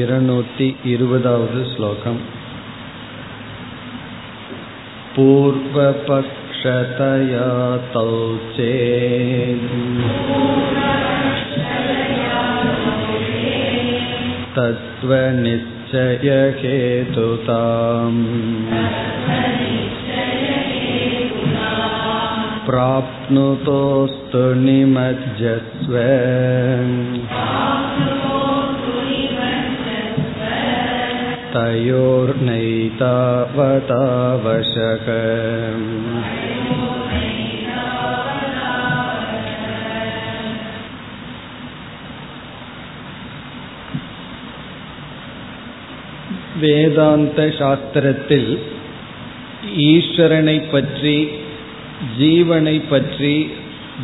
இருநூத்தி இருபதாவது श्लोकम् पूर्वपक्षतया तौ चेत् तत्त्वनिश्चयहेतुताम् प्राप्नुतोऽस्तु निमज्जस्व तयोर्नैतावतावशक வேதாந்த சாஸ்திரத்தில் ஈஸ்வரனை பற்றி ஜீவனை பற்றி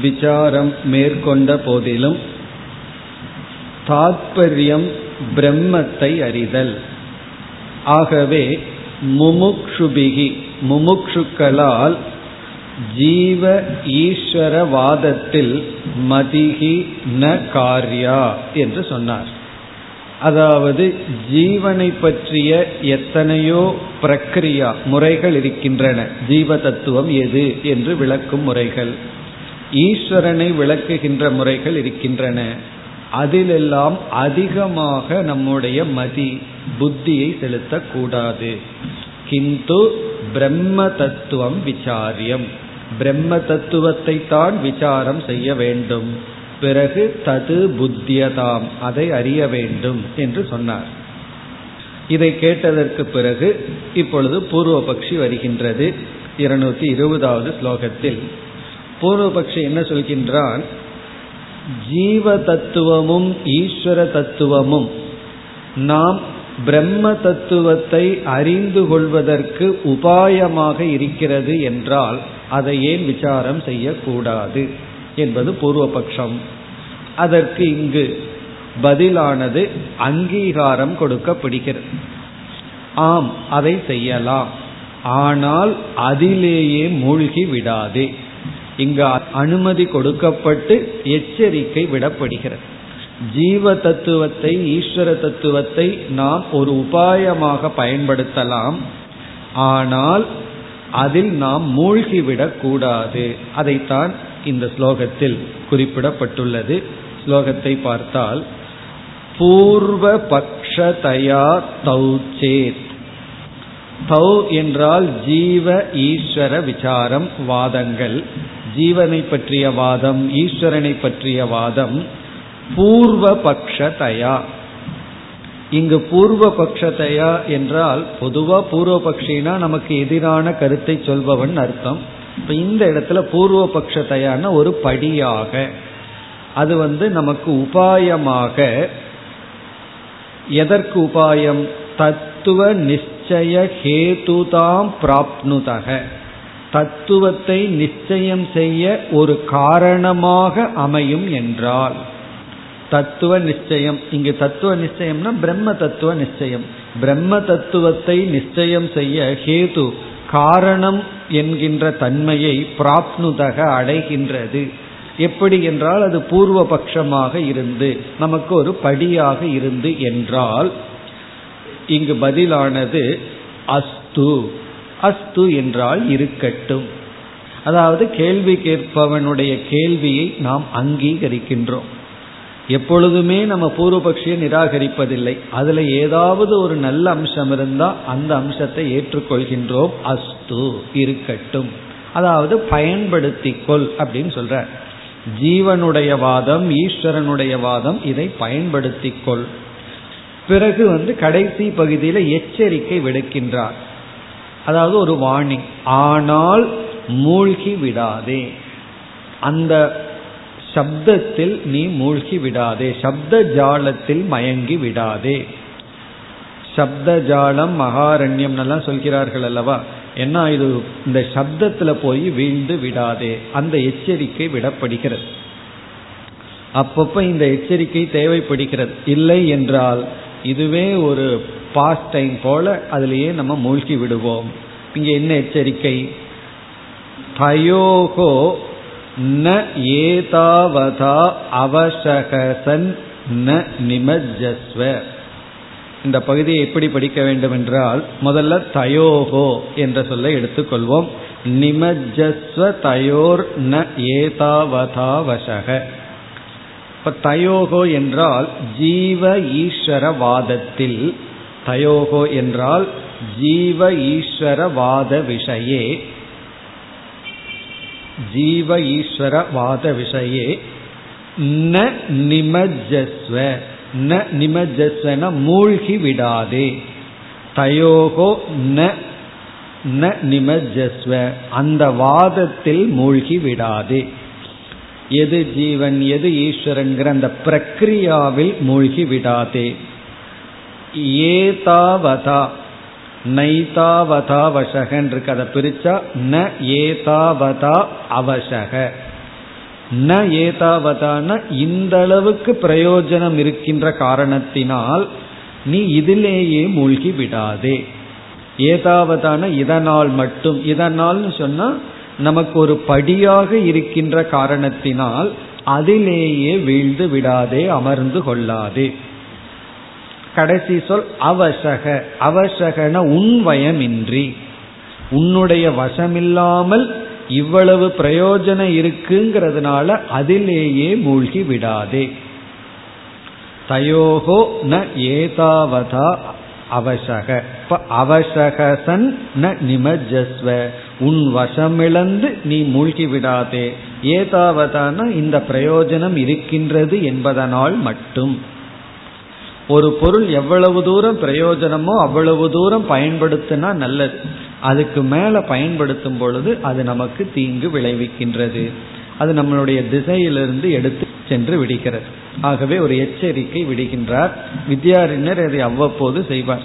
விசாரம் மேற்கொண்ட போதிலும் தாத்பரியம் பிரம்மத்தை அறிதல் ஆகவே முமுக்ஷுபிகி முமுக்ஷுக்களால் ஜீவ ஈஸ்வரவாதத்தில் மதிகி ந காரியா என்று சொன்னார். அதாவது ஜீவனை பற்றிய எத்தனையோ பிரக்ரியா முறைகள் இருக்கின்றன. ஜீவ தத்துவம் எது என்று விளக்கும் முறைகள். ஈஸ்வரனை விளக்குகின்ற முறைகள் இருக்கின்றன. அதிலெல்லாம் அதிகமாக நம்முடைய மதி புத்தியை செலுத்தக்கூடாது. கிந்து பிரம்ம தத்துவம் விசாரியம். பிரம்ம தத்துவத்தை தான் விசாரம் செய்ய வேண்டும். பிறகு தது புத்தியதாம் அதை அறிய வேண்டும் என்று சொன்னார். இதை கேட்டதற்கு பிறகு இப்பொழுது பூர்வபக்ஷி வருகின்றது. இருநூத்தி இருபதாவது ஸ்லோகத்தில். பூர்வபக்ஷி என்ன சொல்கின்றான்? ஜீவ தத்துவமும் ஈஸ்வர தத்துவமும் நாம் பிரம்ம தத்துவத்தை அறிந்து கொள்வதற்கு உபாயமாக இருக்கிறது என்றால் அதை ஏன் விசாரம் செய்யக்கூடாது என்பது பூர்வபக்ஷம். அதற்கு இங்கு பதிலானது அங்கீகாரம் கொடுக்கப்படுகிறது. ஆம் அதை செய்யலாம். ஆனால் அதிலேயே மூழ்கி விடாதே. இங்கு அனுமதி கொடுக்கப்பட்டு எச்சரிக்கை விடப்படுகிறது. ஜீவ தத்துவத்தை ஈஸ்வர தத்துவத்தை நாம் ஒரு உபாயமாக பயன்படுத்தலாம். ஆனால் அதில் நாம் மூழ்கிவிடக் கூடாது. அதைத்தான் இந்த ஸ்லோகத்தில் குறிப்பிடப்பட்டுள்ளது. ஸ்லோகத்தை பார்த்தால் பூர்வ பக்ஷதயா தௌச்சேத் தௌ என்றால் ஜீவ ஈஸ்வர விசாரம் வாதங்கள். ஜீவனை பற்றிய வாதம் ஈஸ்வரனை பற்றிய வாதம் பூர்வ பக்ஷதயா இங்கு பூர்வ பக்ஷதையா என்றால் பொதுவா பூர்வ பக்ஷினா நமக்கு எதிரான கருத்தை சொல்பவன் அர்த்தம். இப்ப இந்த இடத்துல பூர்வ பக்ஷதையான ஒரு படியாக. அது வந்து நமக்கு உபாயமாக எதற்கு உபாயம்? தத்துவ நிச்சய ஹேதுதாம் பிராப்னுதக. தத்துவத்தை நிச்சயம் செய்ய ஒரு காரணமாக அமையும் என்றால் தத்துவ நிச்சயம். இங்கு தத்துவ நிச்சயம்னா பிரம்ம தத்துவ நிச்சயம். பிரம்ம தத்துவத்தை நிச்சயம் செய்ய ஹேது காரணம் என்கின்ற தன்மையை பிராப்னுதக அடைகின்றது. எப்படி என்றால் அது பூர்வ பட்சமாக இருந்து நமக்கு ஒரு படியாக இருந்து என்றால் இங்கு பதிலானது அஸ்து. அஸ்து என்றால் இருக்கட்டும். அதாவது கேள்வி கேட்பவனுடைய கேள்வியை நாம் அங்கீகரிக்கின்றோம். எப்பொழுதுமே நம்ம பூர்வபக்ஷியை நிராகரிப்பதில்லை. அதுல ஏதாவது ஒரு நல்ல அம்சம் இருந்தா அந்த அம்சத்தை ஏற்றுக்கொள்கின்றோம். அஸ்து இருக்கட்டும். அதாவது பயன்படுத்திக்கொள் அப்படின்னு சொல்ற. ஜீவனுடைய வாதம் ஈஸ்வரனுடைய வாதம் இதை பயன்படுத்திக்கொள். பிறகு வந்து கடைசி பகுதியில் எச்சரிக்கை விடுக்கின்றார். அதாவது ஒரு வார்னிங். ஆனால் மூழ்கி விடாதே. அந்த சப்தத்தில் நீ மூழ்கி விடாதே. சப்த ஜாலத்தில் மயங்கி விடாதே. சப்த ஜாலம் மகாரண்யம் எல்லாம் சொல்கிறார்கள் அல்லவா? என்ன இது இந்த சப்தத்துல போய் வீழ்ந்து விடாதே. அந்த எச்சரிக்கை விடப்படுகிறது. அப்பப்ப இந்த எச்சரிக்கை தேவைப்படுகிறது. இல்லை என்றால் இதுவே ஒரு பாஸ்ட் டைம் போல அதிலேயே நம்ம மூழ்கி விடுவோம். இங்கே என்ன எச்சரிக்கை? தயோகோ ந ஏதாவதா அவசகசன் ந நிமஜஸ்வ. இந்த பகுதியை எப்படி படிக்க வேண்டும் என்றால் முதல்ல தயோகோ என்ற சொல்லை எடுத்துக்கொள்வோம். நிமஜஸ்வ தயோர் ந ஏதாவதா வசக இப்ப தயோகோ என்றால் ஜீவ ஈஸ்வரவாதத்தில் தயோகோ என்றால் ஜீவ ஈஸ்வரவாத விஷயே. ஜீவ ஈஸ்வரவாத விஷயே. ந நிமஜஸ்வ. ந நிமஜஸ்வன மூழ்கி விடாதே. தயோகோ ந ந நிமஜஸ்வ. அந்த வாதத்தில் மூழ்கி விடாதே. எது ஜீவன் எது ஈஸ்வரன்கிற அந்த பிரக்ரியாவில் மூழ்கி விடாதே. ஏதாவதா நைதாவதா வசகன் இருக்கு அதை பிரிச்சா ந ஏதாவதா அவசக. ந ஏதாவதான இந்த அளவுக்கு பிரயோஜனம் இருக்கின்ற காரணத்தினால் நீ இதிலேயே மூழ்கி விடாதே. ஏதாவதான இதனால் மட்டும். இதனால்னு சொன்னா நமக்கு ஒரு படியாக இருக்கின்ற காரணத்தினால் அதிலேயே வீழ்ந்து விடாதே அமர்ந்து கொள்ளாதே. கடைசி சொல் அவசக. அவசகன உன் வயமின்றி. உன்னுடைய வசமில்லாமல் இவ்வளவு பிரயோஜனம் இருக்குங்கிறதுனால அதிலேயே மூழ்கி விடாதே. தயோகோ ந ஏதாவதா அவசக. அவசகசன் ந நிமஜஸ்வ. உன் வசமிழந்து நீ மூழ்கி விடாதே. ஏதாவதான இந்த பிரயோஜனம் இருக்கின்றது என்பதனால் மட்டும். ஒரு பொருள் எவ்வளவு தூரம் பிரயோஜனமோ அவ்வளவு தூரம் பயன்படுத்தினா நல்லது. அதுக்கு மேல பயன்படுத்தும் பொழுது அது நமக்கு தீங்கு விளைவிக்கின்றது. அது நம்மளுடைய திசையிலிருந்து எடுத்து சென்று விடுகிறது. ஆகவே ஒரு எச்சரிக்கை விடுகின்றார். வித்யாரிணர் அதை அவ்வப்போது செய்வார்.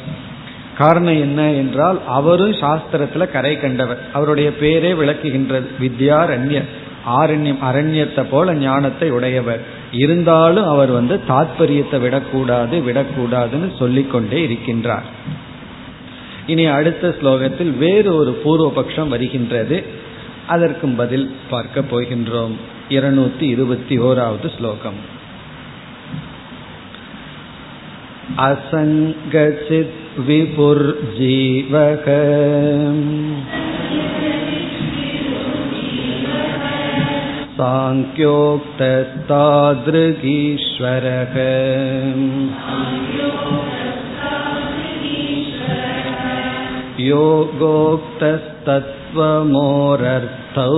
காரணம் என்ன என்றால் அவரும் சாஸ்திரத்துல கரை கண்டவர். அவருடைய பேரே விளக்குகின்றது. வித்யாரண்யர். ஆரண்யம் அரண்யத்தை போல ஞானத்தை உடையவர் இருந்தாலும் அவர் வந்து தாத்பரியத்தை விடக்கூடாது விடக்கூடாதுன்னு சொல்லிக்கொண்டே இருக்கின்றார் இனி அடுத்த ஸ்லோகத்தில் வேறு ஒரு பூர்வபக்ஷம் வருகின்றது அதற்கும் பதில் பார்க்க போகின்றோம் இருநூத்தி இருபத்தி ஓராவது ஸ்லோகம் असङ्गचित् विपुर्जीवक साङ्ख्योक्तस्तादृगीश्वरः योगोक्तस्तत्त्वमोरर्थौ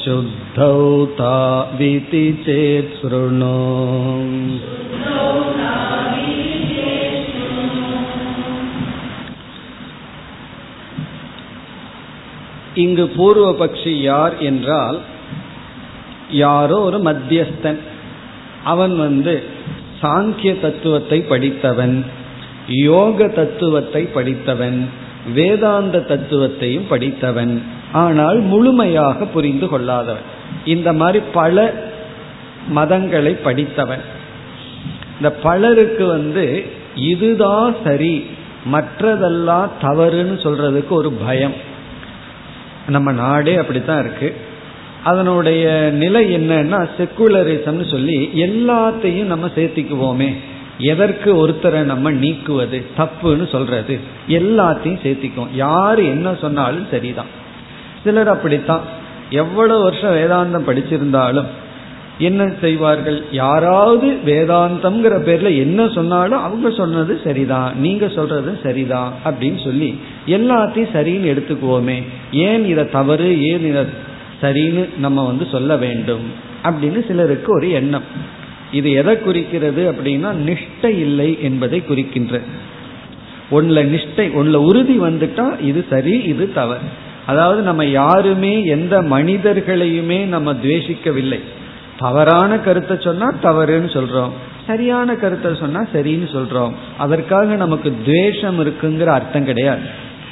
शुद्धौ ताविति चेत् शृणु இங்கு பூர்வபக்ஷி யார் என்றால் யாரோ ஒரு மத்தியஸ்தன். அவன் வந்து சாங்கிய தத்துவத்தை படித்தவன் யோக தத்துவத்தை படித்தவன் வேதாந்த தத்துவத்தையும் படித்தவன். ஆனால் முழுமையாக புரிந்து கொள்ளாதவன். இந்த மாதிரி பல மதங்களை படித்தவன். இந்த பலருக்கு வந்து இதுதான் சரி மற்றதெல்லாம் தவறுன்னு சொல்றதுக்கு ஒரு பயம். நம்ம நாடே அப்படித்தான் இருக்கு. அதனுடைய நிலை என்னன்னா செக்குலரிசம்னு சொல்லி எல்லாத்தையும் நம்ம சேர்த்திக்குவோமே. எதற்கு ஒருத்தரை நம்ம நீக்குவது? தப்புன்னு சொல்றது. எல்லாத்தையும் சேர்த்திக்குவோம். யாரு என்ன சொன்னாலும் சரிதான். சிலர் அப்படித்தான். எவ்வளவு வருஷம் வேதாந்தம் படிச்சிருந்தாலும் என்ன செய்வார்கள்? யாராவது வேதாந்தம்ங்கிற பேர்ல என்ன சொன்னாலும் அவங்க சொன்னது சரிதான். நீங்க சொல்றது சரிதான் அப்படின்னு சொல்லி எல்லாத்தையும் சரின்னு எடுத்துக்குவோமே. ஏன் இதை தவறு? ஏன் இதை சரின்னு நம்ம வந்து சொல்ல வேண்டும்? அப்படின்னு சிலருக்கு ஒரு எண்ணம். இது எதை குறிக்கிறது அப்படின்னா நிஷ்டை இல்லை என்பதை குறிக்கின்ற. ஒன்ல நிஷ்டை ஒன்ல உறுதி வந்துட்டா இது சரி இது தவறு. அதாவது நம்ம யாருமே எந்த மனிதர்களையுமே நம்ம துவேஷிக்கவில்லை. தவறான கருத்தை சொன்னா தவறுன்னு சொல்றோம். சரியான கருத்தை சொன்னா சரின்னு சொல்றோம். அதற்காக நமக்கு துவேஷம் இருக்குங்கிற அர்த்தம் கிடையாது.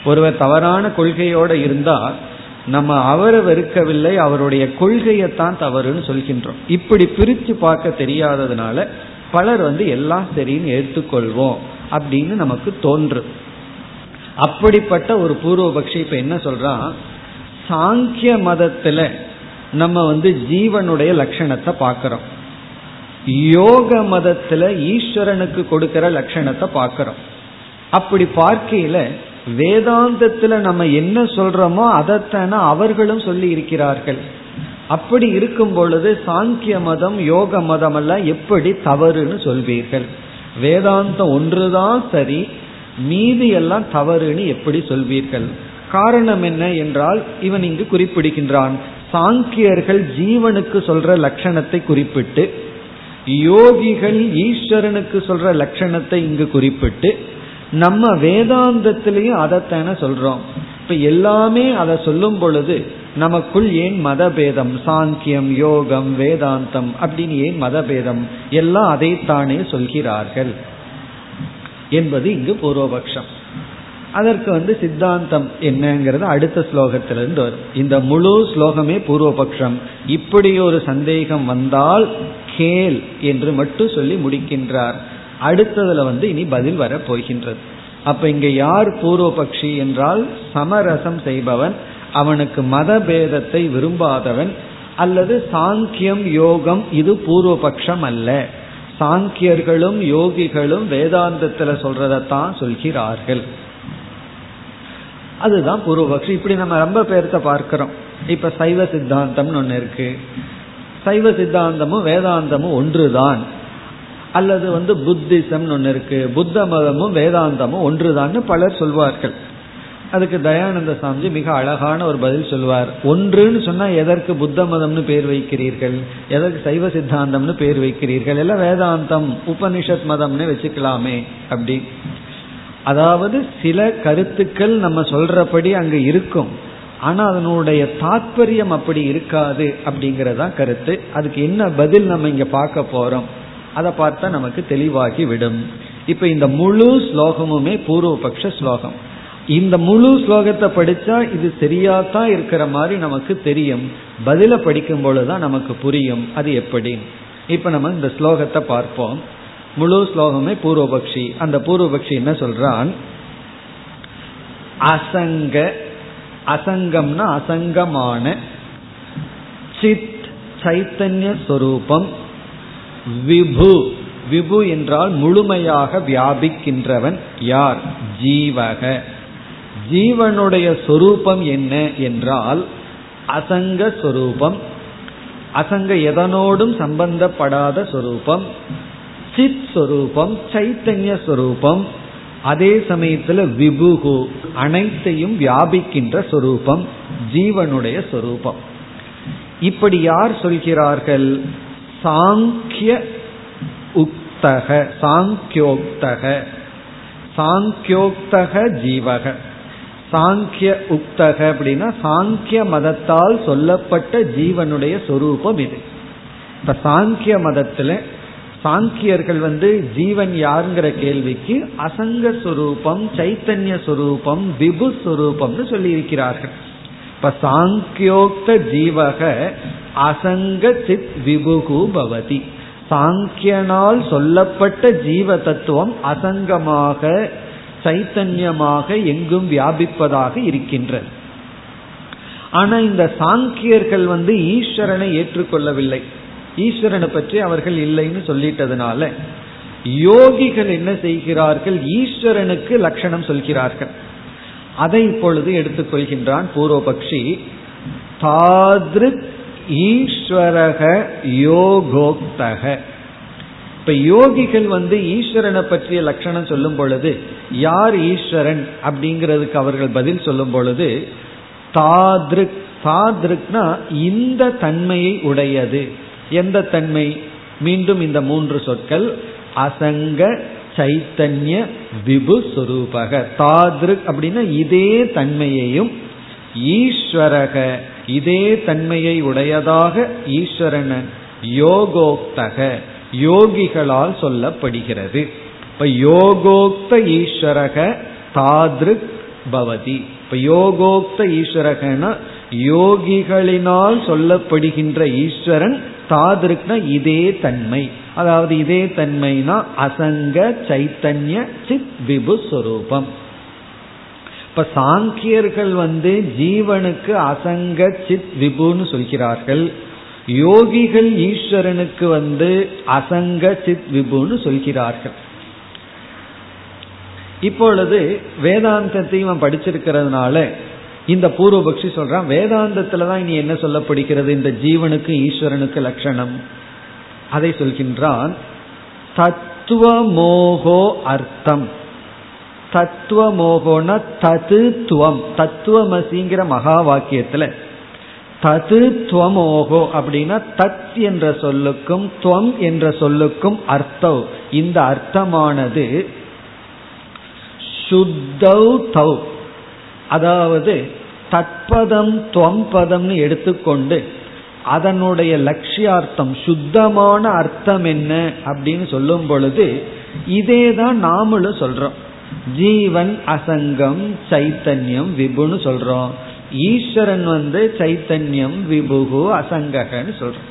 ஒருவர் தவறான கொள்கையோட இருந்தா நம்ம அவரை வெறுக்கவில்லை அவருடைய கொள்கையைத்தான் தவறுன்னு சொல்கின்றோம். இப்படி பிரித்து பார்க்க தெரியாததுனால பலர் வந்து எல்லாம் சரின்னு எடுத்துக்கொள்வோம் அப்படின்னு நமக்கு தோன்று. அப்படிப்பட்ட ஒரு பூர்வபக்ஷி இப்ப என்ன சொல்றான்? சாங்கிய மதத்துல நம்ம வந்து ஜீவனுடைய லட்சணத்தை பார்க்கிறோம். யோக மதத்துல ஈஸ்வரனுக்கு கொடுக்கிற லட்சணத்தை பார்க்கிறோம். அப்படி பார்க்கையில வேதாந்தத்துல நம்ம என்ன சொல்றோமோ அதைத்தான அவர்களும் சொல்லி இருக்கிறார்கள். அப்படி இருக்கும் பொழுது சாங்கிய மதம் யோக மதம் எல்லாம் எப்படி தவறுன்னு சொல்வீர்கள். வேதாந்தம் ஒன்றுதான் சரி மீதி எல்லாம் தவறுன்னு எப்படி சொல்வீர்கள்? காரணம் என்ன என்றால் இவன் இங்கு குறிப்பிடுகின்றான். சாங்கியர்கள் ஜீவனுக்கு சொல்ற லட்சணத்தை குறிப்பிட்டு யோகிகள் ஈஸ்வரனுக்கு சொல்ற லட்சணத்தை இங்கு குறிப்பிட்டு நம்ம வேதாந்தத்திலையும் அதைத்தான சொல்றோம். இப்ப எல்லாமே அதை சொல்லும் பொழுது நமக்குள் ஏன் மதபேதம்? சாங்கியம் யோகம் வேதாந்தம் அப்படின்னு ஏன் மதபேதம்? எல்லாம் அதைத்தானே சொல்கிறார்கள். என்பது இங்கு பூர்வபக்ஷம். அதற்கு வந்து சித்தாந்தம் என்னங்கிறது அடுத்த ஸ்லோகத்திலிருந்து வரும். இந்த முழு ஸ்லோகமே பூர்வபக்ஷம். இப்படி ஒரு சந்தேகம் வந்தால் கேள் என்று மட்டும் சொல்லி முடிக்கின்றார். அடுத்ததுல வந்து இனி பதில் வர போகின்றது. அப்ப இங்க யார் பூர்வபக்ஷி என்றால் சமரசம் செய்பவன் அவனுக்கு மத பேதத்தை விரும்பாதவன் அல்லது சாங்கியம் யோகம் இது பூர்வபக்ஷம் அல்ல. சாங்கியர்களும் யோகிகளும் வேதாந்தத்தில் சொல்றதைத்தான் சொல்கிறார்கள். அதுதான் பூர்வபக்ஷி. இப்படி நம்ம ரொம்ப பேர்த்த பார்க்கிறோம். இப்ப சைவ சித்தாந்தம்னு ஒன்று இருக்கு. சைவ சித்தாந்தமும் வேதாந்தமும் ஒன்றுதான். அல்லது வந்து புத்திசம் ஒன்று இருக்கு. புத்த மதமும் வேதாந்தமும் ஒன்றுதான்னு பலர் சொல்வார்கள். அதுக்கு தயானந்த சாமிஜி மிக அழகான ஒரு பதில் சொல்வார். ஒன்றுன்னு சொன்னா எதற்கு புத்த மதம்னு பேர் வைக்கிறீர்கள்? எதற்கு சைவ சித்தாந்தம்னு பேர் வைக்கிறீர்கள்? எல்லாம் வேதாந்தம் உபனிஷத் மதம்னு வச்சுக்கலாமே அப்படி. அதாவது சில கருத்துக்கள் நம்ம சொல்றபடி அங்க இருக்கும். ஆனா அதனுடைய தாத்பரியம் அப்படி இருக்காது அப்படிங்கறதா கருத்து. அதுக்கு என்ன பதில் நம்ம இங்க பார்க்க போறோம்? அதை பார்த்தா நமக்கு தெளிவாகி விடும் இப்ப இந்த முழு ஸ்லோகமுமே பூர்வபக்ஷ ஸ்லோகம். இந்த முழு ஸ்லோகத்தை படிச்சா இது சரியா தான் இருக்கிற மாதிரி நமக்கு தெரியும். பதில படிக்கும் பொழுதுதான் நமக்கு புரியும். அது எப்படி? இப்ப நம்ம இந்த ஸ்லோகத்தை பார்ப்போம். முழு ஸ்லோகமே பூர்வபக்ஷி. அந்த பூர்வபக்ஷி என்ன சொல்றான்? அசங்க அசங்கம்னா அசங்கமான. சித் சைத்தன்ய சொரூபம். விபு விபு என்றால் முழுமையாக வியாபிக்கின்றவன் யார்? ஜீவக. ஜீவனுடைய சொரூபம் என்ன என்றால் அசங்க சொரூபம். அசங்க எதனோடும் சம்பந்தப்படாத சொரூபம். சித் சொரூபம் சைத்தன்ய சொரூபம் அதே சமயத்தில் விபுகு அனைத்தையும் வியாபிக்கின்ற சொரூபம் ஜீவனுடைய சொரூபம். இப்படி யார் சொல்கிறார்கள்? சாங்கிய உக்தக சாங்கியோக்தக. சாங்கியோக்தக ஜீவக. சாங்கிய உக்தக அப்படின்னா சாங்கிய மதத்தால் சொல்லப்பட்ட ஜீவனுடைய சொரூபம் இது. இப்ப சாங்கிய மதத்துல சாங்கியர்கள் வந்து ஜீவன் யாருங்கிற கேள்விக்கு அசங்க சுரூபம் சைத்தன்ய சுரூபம் விபு சுரூபம்னு சொல்லி இருக்கிறார்கள் இப்ப சாங்கியோக்த ஜீவக அசங்க சித் விபுகு பவதி. சாங்கியனால் சொல்லப்பட்ட ஜீவ தத்துவம் அசங்கமாக சைத்தன்யமாக எங்கும் வியாபிப்பதாக இருக்கின்றது. ஆனா இந்த சாங்கியர்கள் வந்து ஈஸ்வரனை ஏற்றுக்கொள்ளவில்லை. ஈஸ்வரனை பற்றி அவர்கள் இல்லைன்னு சொல்லிட்டதுனால யோகிகள் என்ன செய்கிறார்கள்? ஈஸ்வரனுக்கு லட்சணம் சொல்கிறார்கள். அதை இப்பொழுது எடுத்துக்கொள்கின்றான் பூர்வபக்ஷி. தாதிருக் ஈஸ்வரக யோகோக்தக. இப்ப யோகிகள் வந்து ஈஸ்வரனை பற்றிய லட்சணம் சொல்லும் பொழுது யார் ஈஸ்வரன் அப்படிங்கிறதுக்கு அவர்கள் பதில் சொல்லும் பொழுது தாதிருக் தாதிருக்னா இந்த தன்மையை உடையது. எந்த தன்மை? மீண்டும் இந்த மூன்று சொற்கள். அசங்க சைத்தன்ய விபு சுரூபக. தாதிருக் அப்படின்னா இதே தன்மையையும் ஈஸ்வரக இதே தன்மையை உடையதாக ஈஸ்வரனன் யோகோக்தக யோகிகளால் சொல்லப்படுகிறது. இப்ப யோகோக்த ஈஸ்வரக தாதிருக் பவதி. இப்ப யோகோக்த ஈஸ்வரகனா யோகிகளினால் சொல்லப்படுகின்ற ஈஸ்வரன் தாதிருக்னா இதே தன்மை. அதாவது இதே தன்மைனா அசங்க சைத்தன்ய சித் விபு ஸ்வரூபம் இப்ப சாங்கியர்கள் வந்து ஜீவனுக்கு அசங்க சித் விபுன்னு சொல்கிறார்கள். யோகிகள் ஈஸ்வரனுக்கு வந்து அசங்க சித் விபுன்னு சொல்கிறார்கள். இப்பொழுது வேதாந்தத்தையும் அவன் படிச்சிருக்கிறதுனால இந்த பூர்வபக்ஷி சொல்றான் வேதாந்தத்துல தான் இனி என்ன சொல்லப்படுகிறது? இந்த ஜீவனுக்கு ஈஸ்வரனுக்கு லட்சணம். அதை சொல்கின்றான் தத்துவ மோகோ அர்த்தம். தத்துவ மோகோன தத்துவம். தத்துவமசிங்கிற மகா வாக்கியத்துல தது துவமோகோ அப்படின்னா தத் என்ற சொல்லுக்கும் துவம் என்ற சொல்லுக்கும் அர்த்தம். இந்த அர்த்தமானது சுத்தௌ தௌ. அதாவது தத்பதம் துவம் பதம்னு எடுத்துக்கொண்டு அதனுடைய லட்சியார்த்தம் சுத்தமான அர்த்தம் என்ன அப்படின்னு சொல்லும் பொழுது இதே தான் நாமளும் சொல்றோம். ஜீவன் அசங்கம் சைத்தன்யம் விபுன்னு சொல்றோம். ஈஸ்வரன் வந்து சைத்தன்யம் விபுகு அசங்ககன்னு சொல்றோம்.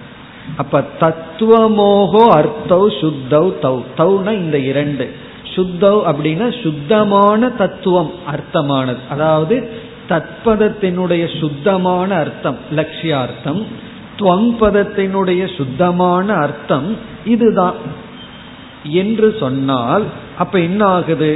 அப்ப தத்துவமோகோ அர்த்தவ் சுத்தவ் தௌ. தௌனா இந்த இரண்டு. சுத்தவ் அப்படின்னா சுத்தமான தத்துவம் அர்த்தமானது. அதாவது தத்பதத்தினுடைய சுத்தமான அர்த்தம் லட்சியார்த்தம் துவங் பதத்தினுடைய சுத்தமான அர்த்தம் இதுதான். என்று சொன்னால் அப்ப என்ன ஆகுது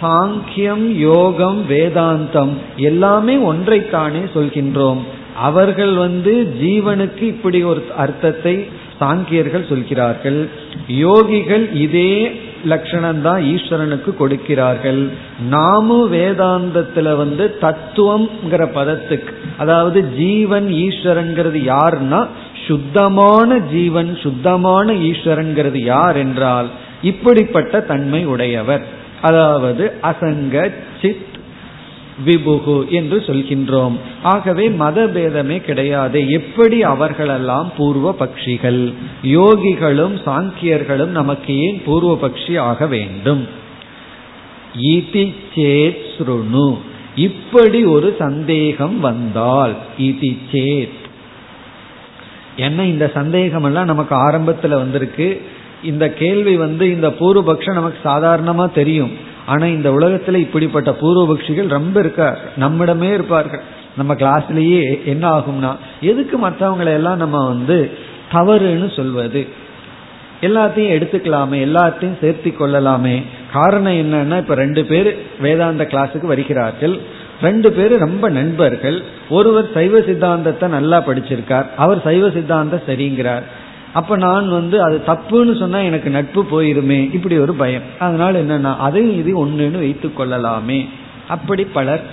சாங்கியம் யோகம் வேதாந்தம் எல்லாமே ஒன்றைத்தானே சொல்கின்றோம். அவர்கள் வந்து ஜீவனுக்கு இப்படி ஒரு அர்த்தத்தை சாங்கியர்கள் சொல்கிறார்கள். யோகிகள் இதே லட்சணம் தான் ஈஸ்வரனுக்கு கொடுக்கிறார்கள். நாமும் வேதாந்தத்துல வந்து தத்துவம்ங்கிற பதத்துக்கு அதாவது ஜீவன் ஈஸ்வரன்கிறது யாருன்னா சுத்தமான ஜீவன் சுத்தமான ஈஸ்வரன்கிறது யார் என்றால் இப்படிப்பட்ட தன்மை உடையவர். அதாவது அசங்க சித் விபுகு என்று சொல்கின்றோம். ஆகவே மதபேதமே கிடையாது. எப்படி அவர்களெல்லாம் பூர்வ பக்ஷிகள்? யோகிகளும் சாங்கியர்களும் நமக்கு ஏன் பூர்வ பக்ஷி ஆக வேண்டும்? இதி சேத் ஸ்ருணு. இப்படி ஒரு சந்தேகம் வந்தால் இதி சேத். என்ன இந்த சந்தேகம் எல்லாம் நமக்கு ஆரம்பத்தில் வந்திருக்கு? இந்த கேள்வி வந்து இந்த பூர்வபக்ஷம் நமக்கு சாதாரணமாக தெரியும். ஆனா இந்த உலகத்துல இப்படிப்பட்ட பூர்வபக்ஷிகள் ரொம்ப இருக்கார் நம்மிடமே இருப்பார்கள். நம்ம கிளாஸ்லயே என்ன ஆகும்னா எதுக்கு மற்றவங்களை எல்லாம் நம்ம வந்து தவறுன்னு சொல்வது? எல்லாத்தையும் எடுத்துக்கலாமே எல்லாத்தையும் சேர்த்தி கொள்ளலாமே. காரணம் என்னன்னா இப்ப ரெண்டு பேர் வேதாந்த கிளாஸுக்கு வருகிறார்கள். ரெண்டு பேரும் ரொம்ப நண்பர்கள். ஒருவர் சைவ சித்தாந்தத்தை நல்லா படிச்சிருக்கார். அவர் சைவ சித்தாந்தம் சரிங்கிறார். அப்ப நான் வந்து அது தப்புன்னு சொன்னா எனக்கு நட்பு போயிருமே. இப்படி ஒரு பயம். அதனால என்னன்னா அதையும் இது ஒண்ணுன்னு வைத்துக் கொள்ளலாமே. அப்படி பலர்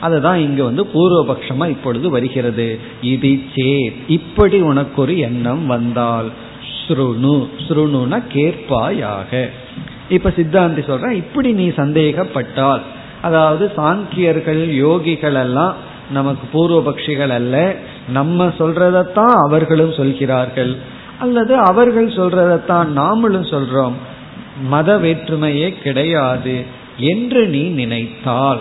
அதுதான் இங்க வந்து பூர்வபக்ஷமா இப்பொழுது வருகிறது. இது சே இப்படி உனக்கு ஒரு எண்ணம் வந்தால் ஸ்ருணு. ஸ்ருணுனா கேட்பாயாக. இப்ப சித்தாந்தி சொல்ற இப்படி நீ சந்தேகப்பட்டால் அதாவது சாங்கியர்கள் யோகிகள் எல்லாம் நமக்கு பூர்வபக்ஷிகள் அல்ல நம்ம சொல்றதத்தான் அவர்களும் சொல்கிறார்கள். அல்லது அவர்கள் சொல்றதைத்தான் நாமளும் சொல்றோம். மத வேற்றுமையே கிடையாது என்று நீ நினைத்தால்.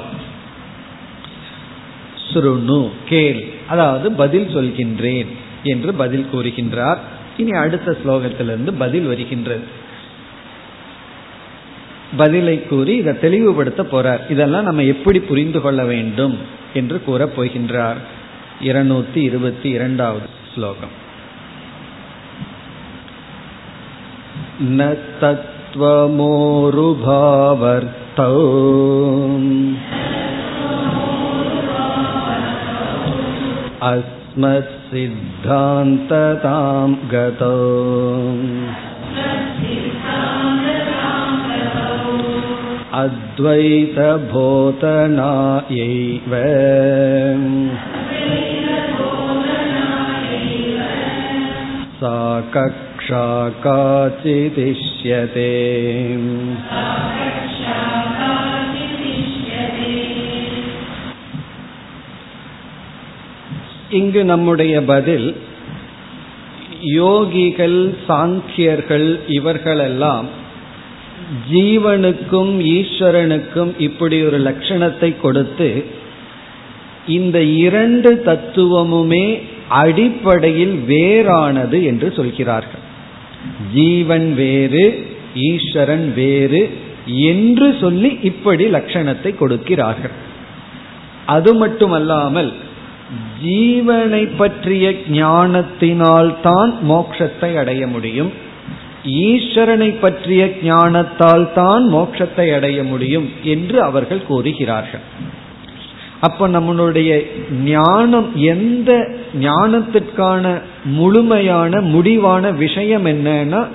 சுருணு கேள் அதாவது பதில் சொல்கின்றேன் என்று பதில் கூறுகின்றார். இனி அடுத்த ஸ்லோகத்திலிருந்து பதில் வருகின்றது. பதிலை கூறி இதை தெளிவுபடுத்த போறார். இதெல்லாம் நம்ம எப்படி புரிந்து கொள்ள வேண்டும் என்று கூறப் போகின்றார். இருநூத்தி இருபத்தி இரண்டாவது ஸ்லோகம். न तत्त्वमोरुभावर्तौ अस्मत्सिद्धान्ततां गतौ अद्वैतभोतनायैव सा कक्षा काचिदिष्यते இங்கு நம்முடைய பதில் யோகிகள் சாங்கியர்கள் இவர்களெல்லாம் ஜீவனுக்கும் ஈஸ்வரனுக்கும் இப்படி ஒரு லட்சணத்தை கொடுத்து இந்த இரண்டு தத்துவமுமே அடிப்படையில் வேறானது என்று சொல்கிறார்கள் ஜீவன் வேறு ஈஸ்வரன் வேறு என்று சொல்லி இப்படி லட்சணத்தை கொடுக்கிறார்கள். அது மட்டுமல்லாமல் ஜீவனை பற்றிய ஞானத்தினால்தான் மோட்சத்தை அடைய முடியும். ஈஸ்வரனை பற்றிய ஞானத்தால் தான் மோட்சத்தை அடைய முடியும் என்று அவர்கள் கூறுகிறார்கள். அப்ப நம்மளுடைய ஞானம் எந்த ஞானத்திற்கான முழுமையான முடிவான விஷயம் என்னன்னா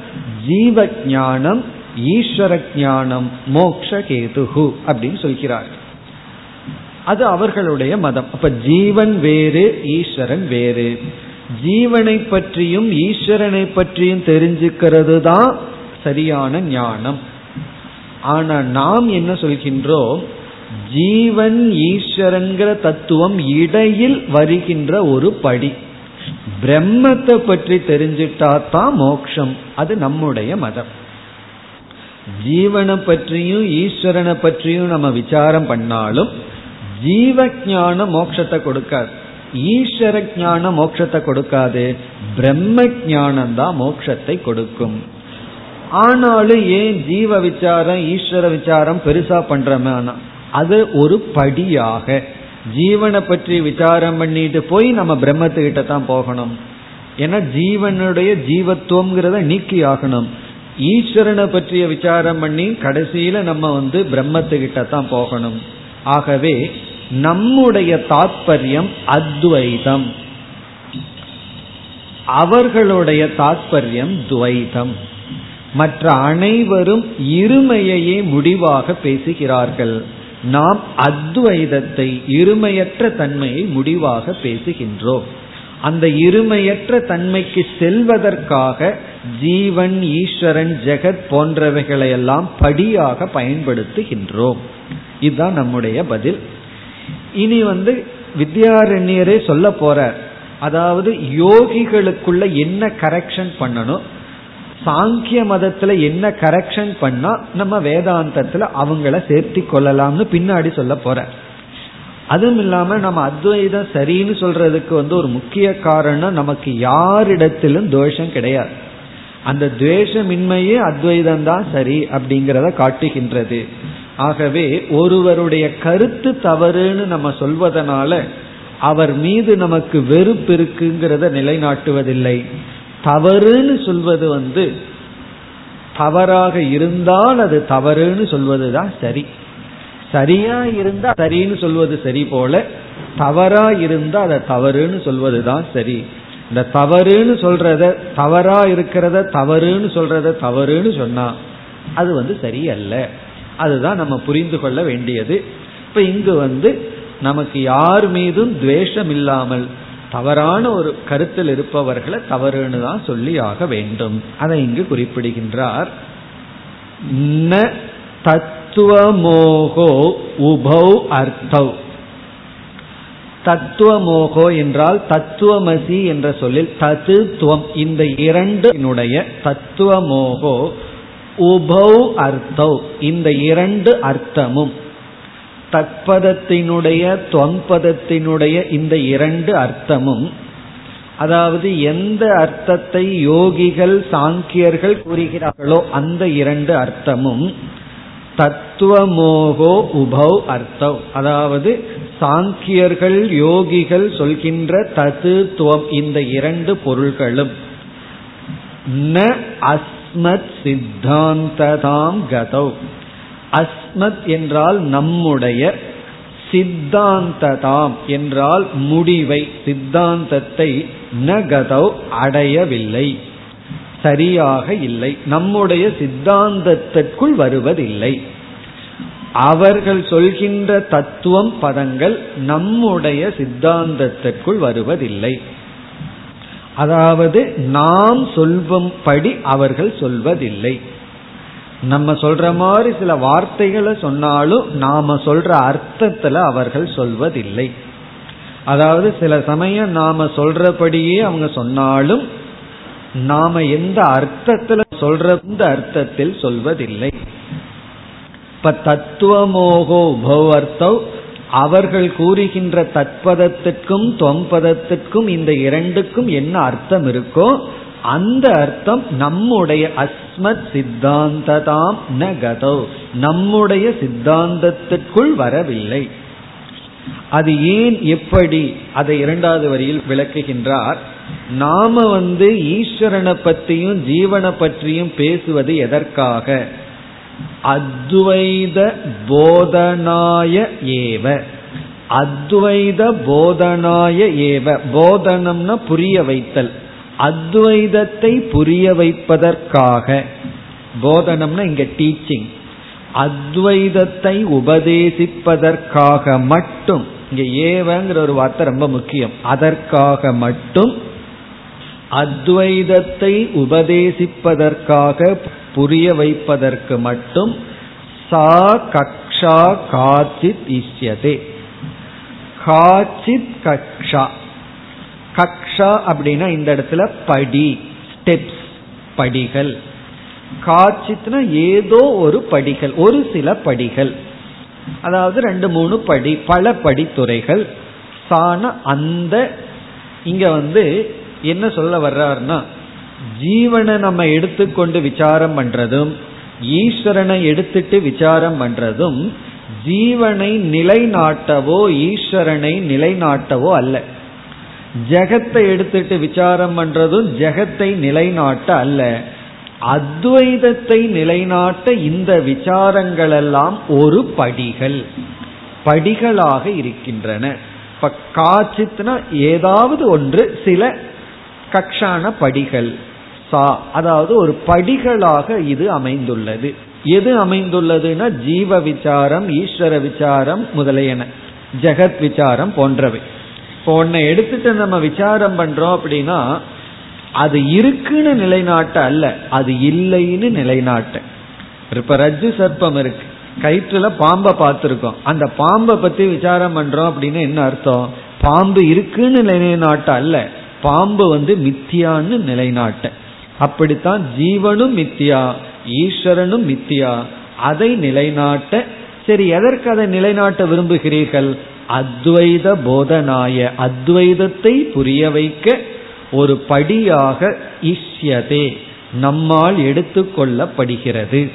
ஜீவ ஞானம் ஈஸ்வர ஞானம் மோக்ஷ கேதுகு அப்படின்னு சொல்கிறார். அது அவர்களுடைய மதம். அப்ப ஜீவன் வேறு ஈஸ்வரன் வேறு. ஜீவனை பற்றியும் ஈஸ்வரனை பற்றியும் தெரிஞ்சுக்கிறது தான் சரியான ஞானம். ஆனா நாம் என்ன சொல்கின்றோம்? ஜீவன் ஈஸ்வரங்கிற தத்துவம் இடையில் வருகின்ற ஒரு படி. பிரம்மத்தை பற்றி தெரிஞ்சிட்டா தான் மோக்ஷம். அது நம்முடைய மதம். ஜீவனை பற்றியும் ஈஸ்வரனை பற்றியும் நம்ம விசாரம் பண்ணாலும் ஜீவ ஞான மோட்சத்தை கொடுக்காது. ஈஸ்வர ஜான மோட்சத்தை கொடுக்காது. பிரம்ம ஞானம் தான் மோட்சத்தை கொடுக்கும். ஆனாலும் ஏன் ஜீவ விசாரம் ஈஸ்வர விசாரம் பெருசா பண்றோமே அது ஒரு படியாக. ஜீவனை பற்றி விசாரம் பண்ணிட்டு போய் நம்ம பிரம்மத்துக்கிட்ட தான் போகணும். ஏன்னா ஜீவனுடைய ஜீவத்துவம்ங்கிறத நீக்கி ஆகணும். ஈஸ்வரனை பற்றிய விசாரம் பண்ணி கடைசியில நம்ம வந்து பிரம்மத்துக்கிட்ட தான் போகணும். ஆகவே நம்முடைய தாற்பயம் அத்வைதம். அவர்களுடைய தாற்பயம் துவைதம். மற்ற அனைவரும் இருமையையே முடிவாக பேசுகிறார்கள். நாம் அத்வைதத்தை இருமையற்ற தன்மையை முடிவாக பேசுகின்றோம். அந்த இருமையற்ற தன்மைக்கு செல்வதற்காக ஜீவன் ஈஸ்வரன் ஜெகத் போன்றவைகளை எல்லாம் படியாக பயன்படுத்துகின்றோம். இதுதான் நம்முடைய பதில். இனி வந்து வித்யாரண்யரே சொல்ல போற அதாவது யோகிகளுக்குள்ள என்ன கரெக்ஷன் பண்ணணும்? சாங்கிய மதத்துல என்ன கரெக்ஷன் பண்ணா நம்ம வேதாந்தத்துல அவங்கள சேர்த்தி கொள்ளலாம்னு பின்னாடி சொல்ல போற. அதுவும் இல்லாம நம்ம அத்வைதம் சரின்னு சொல்றதுக்கு வந்து ஒரு முக்கிய காரணம் நமக்கு யாரிடத்திலும் தோஷம் கிடையாது. அந்த துவேஷமின்மையே அத்வைதம் தான் சரி அப்படிங்கிறத காட்டுகின்றது. ஆகவே ஒருவருடைய கருத்து தவறுன்னு நம்ம சொல்வதனால அவர் மீது நமக்கு வெறுப்பு இருக்குங்கிறத நிலைநாட்டுவதில்லை. தவறுன்னு சொல்வது வந்து தவறாக இருந்தால் அது தவறுன்னு சொல்வது தான் சரி. சரியா இருந்தா சரின்னு சொல்வது சரி போல தவறா இருந்தா அதை தவறுன்னு சொல்வது தான் சரி. இந்த தவறுன்னு சொல்றத தவறா இருக்கிறத தவறுன்னு சொல்றத தவறுன்னு சொன்னா அது வந்து சரியல்ல. அதுதான் நம்ம புரிந்து கொள்ள வேண்டியது. இப்ப இங்கு வந்து நமக்கு யார் மீதும் துவேஷம் இல்லாமல் தவறான ஒரு கருத்தில் இருப்பவர்களை தவறுன்னு தான் சொல்லி ஆக வேண்டும். அதை இங்கு குறிப்பிடுகின்றார். ந தத்துவமோகோ உபௌ அர்த்தவ் தத்துவமோகோ என்றால் தத்துவமசி என்ற சொல்லில் தத்துவம். இந்த இரண்டினுடைய தத்துவமோகோ உபௌ அர்த்தௌ. இந்த இரண்டு அர்த்தமும். தற்பதத்தினுடைய தொன்பதத்தினுடைய இந்த இரண்டு அர்த்தமும் அதாவது எந்த அர்த்தத்தை யோகிகள் சாங்கியர்கள் கூறுகிறார்களோ அந்த இரண்டு அர்த்தமும் தத்துவமோகோ உபௌ அர்த்தம். அதாவது சாங்கியர்கள் யோகிகள் சொல்கின்ற தத்துவம் இந்த இரண்டு பொருள்களும். ந அஸ்மத் சித்தாந்ததாம் கதௌ. அஸ்மத் என்றால் நம்முடைய சித்தாந்ததாம் என்றால் முடிவை சித்தாந்தத்தை நகதவ் அடையவில்லை. சரியாக இல்லை. நம்முடைய சித்தாந்தத்திற்குள் வருவதில்லை. அவர்கள் சொல்கின்ற தத்துவம் பதங்கள் நம்முடைய சித்தாந்தத்திற்குள் வருவதில்லை. அதாவது நாம் சொல்லும்படி அவர்கள் சொல்வதில்லை. நம்ம சொல்ற மாதிரி சில வார்த்தைகளை சொன்னாலும் நாம சொல்ற அர்த்தத்துல அவர்கள் சொல்வதில்லை. அதாவது சில சமயம் நாம சொல்றபடியே அவங்க சொன்னாலும் நாம எந்த அர்த்தத்துல சொல்ற இந்த அர்த்தத்தில் சொல்வதில்லை. இப்ப தத்துவமோகோ உபவர்த்தவ் அவர்கள் கூறுகின்ற தத்பதத்திற்கும் தொம்பதத்திற்கும் இந்த இரண்டுக்கும் என்ன அர்த்தம் இருக்கோ அந்த அர்த்தம் நம்முடைய அஸ்மத் சித்தாந்ததாம் ந கதோ நம்முடைய சித்தாந்தத்திற்குள் வரவில்லை. அது ஏன் எப்படி அதை இரண்டாவது வரியில் விளக்குகின்றார்? நாம வந்து ஈஸ்வரனை பற்றியும் ஜீவனை பற்றியும் பேசுவது எதற்காக? அத்வைத போதனாய ஏவ. அத்வைத போதனாய ஏவ. போதனம்னா புரிய வைத்தல். அத்வைதத்தை புரிய வைப்பதற்காக. போதனம்னா இங்க டீச்சிங் அத்வைதத்தை உபதேசிப்பதற்காக மட்டும் இங்க ஏவங்கிற ஒரு வார்த்தை ரொம்ப முக்கியம். அதற்காக மட்டும் அத்வைதத்தை உபதேசிப்பதற்காக புரிய வைப்பதற்கு மட்டும் சா கக்ஷா காச்சித் இஷ்யதே. காச்சித் கக்ஷா. கக்ஷா அப்படின்னா இந்த இடத்துல படி ஸ்டெப்ஸ் படிகள். காட்சித்னா ஏதோ ஒரு படிகள் ஒரு சில படிகள். அதாவது ரெண்டு மூணு படி பல படித்துறைகள். சான அந்த இங்க வந்து என்ன சொல்ல வர்றாருன்னா ஜீவனை நம்ம எடுத்துக்கொண்டு விசாரம் பண்றதும் ஈஸ்வரனை எடுத்துட்டு விசாரம் பண்றதும் ஜீவனை நிலைநாட்டவோ ஈஸ்வரனை நிலைநாட்டவோ அல்ல. ஜெகத்தை எடுத்துட்டு விசாரம் பண்றதும் ஜெகத்தை நிலைநாட்ட அல்ல. அத்வைதத்தை நிலைநாட்ட இந்த விசாரங்கள் எல்லாம் ஒரு படிகள். படிகளாக இருக்கின்றன. இப்ப காச்சித்னா ஏதாவது ஒன்று சில கக்ஷான படிகள். சா அதாவது ஒரு படிகளாக இது அமைந்துள்ளது. எது அமைந்துள்ளதுன்னா ஜீவ விசாரம் ஈஸ்வர விசாரம் முதலியன. ஜெகத் விசாரம் போன்றவை. இப்போ உன்னை எடுத்துட்டு நம்ம விசாரம் பண்றோம் அப்படின்னா அது இருக்குன்னு நிலைநாட்ட அல்ல அது இல்லைன்னு நிலைநாட்ட. இப்ப ரஜ்ஜு சர்ப்பம் இருக்கு. கயிற்றுல பாம்பை பார்த்துருக்கோம். அந்த பாம்பை பத்தி விசாரம் பண்றோம் அப்படின்னு என்ன அர்த்தம்? பாம்பு இருக்குன்னு நிலைநாட்ட அல்ல. பாம்பு வந்து மித்தியான்னு நிலைநாட்ட. அப்படித்தான் ஜீவனும் மித்தியா ஈஸ்வரனும் மித்தியா அதை நிலைநாட்ட சரி எதற்கு அதை நிலைநாட்ட விரும்புகிறீர்கள்? அத்வைத போதனாய அத்வைதத்தை புரிய வைக்க ஒரு படியாக இஷ்யதே நம்மால் எடுத்துக்கொள்ளப்படுகிறது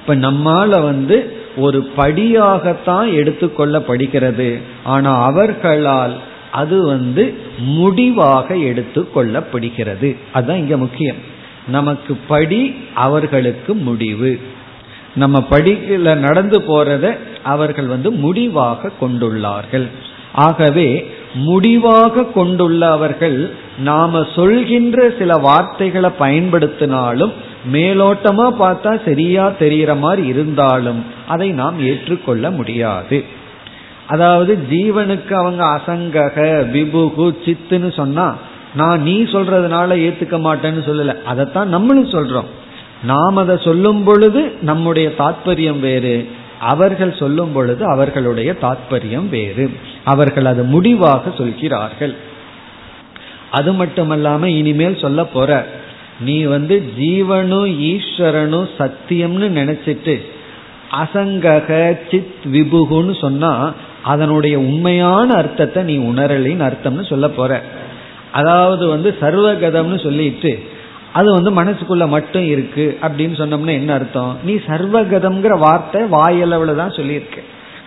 இப்ப நம்மால வந்து ஒரு படியாகத்தான் எடுத்துக்கொள்ளப்படுகிறது ஆனா அவர்களால் அது வந்து முடிவாக எடுத்துக்கொள்ளப்படுகிறது அதுதான் இங்க முக்கியம். நமக்கு படி அவர்களுக்கு முடிவு. நம்ம படிக்கல நடந்து போறத அவர்கள் வந்து முடிவாக கொண்டுள்ளார்கள். ஆகவே முடிவாக கொண்டுள்ளவர்கள் நாம சொல்கின்ற சில வார்த்தைகளை பயன்படுத்தினாலும் மேலோட்டமா பார்த்தா சரியா தெரிகிற மாதிரி இருந்தாலும் அதை நாம் ஏற்றுக்கொள்ள முடியாது. அதாவது ஜீவனுக்கு அவங்க அசங்கக விபுகு சித்துன்னு சொன்னா நான் நீ சொல்றதுனால ஏத்துக்க மாட்டேன்னு சொல்லல. அதைத்தான் நம்மளும் சொல்றோம். நாம் அதை சொல்லும் பொழுது நம்முடைய தாத்பரியம் வேறு. அவர்கள் சொல்லும் பொழுது அவர்களுடைய தாத்பரியம் வேறு. அவர்கள் அது முடிவாக சொல்கிறார்கள். அது மட்டுமல்லாம இனிமேல் சொல்ல போற நீ வந்து ஜீவனும் ஈஸ்வரனும் சத்தியம்னு நினைச்சிட்டு அசங்கக சித் விபுகுன்னு சொன்னா அதனுடைய உண்மையான அர்த்தத்தை நீ உணரலின்னு அர்த்தம்னு சொல்ல போற. அதாவது வந்து சர்வகதம்னு சொல்லிட்டு அது வந்து மனசுக்குள்ள மட்டும் இருக்கு அப்படின்னு சொன்னோம்னா என்ன அர்த்தம்? நீ சர்வகதம்ங்கிற வார்த்தை வாயளவுல தான் சொல்லியிருக்க.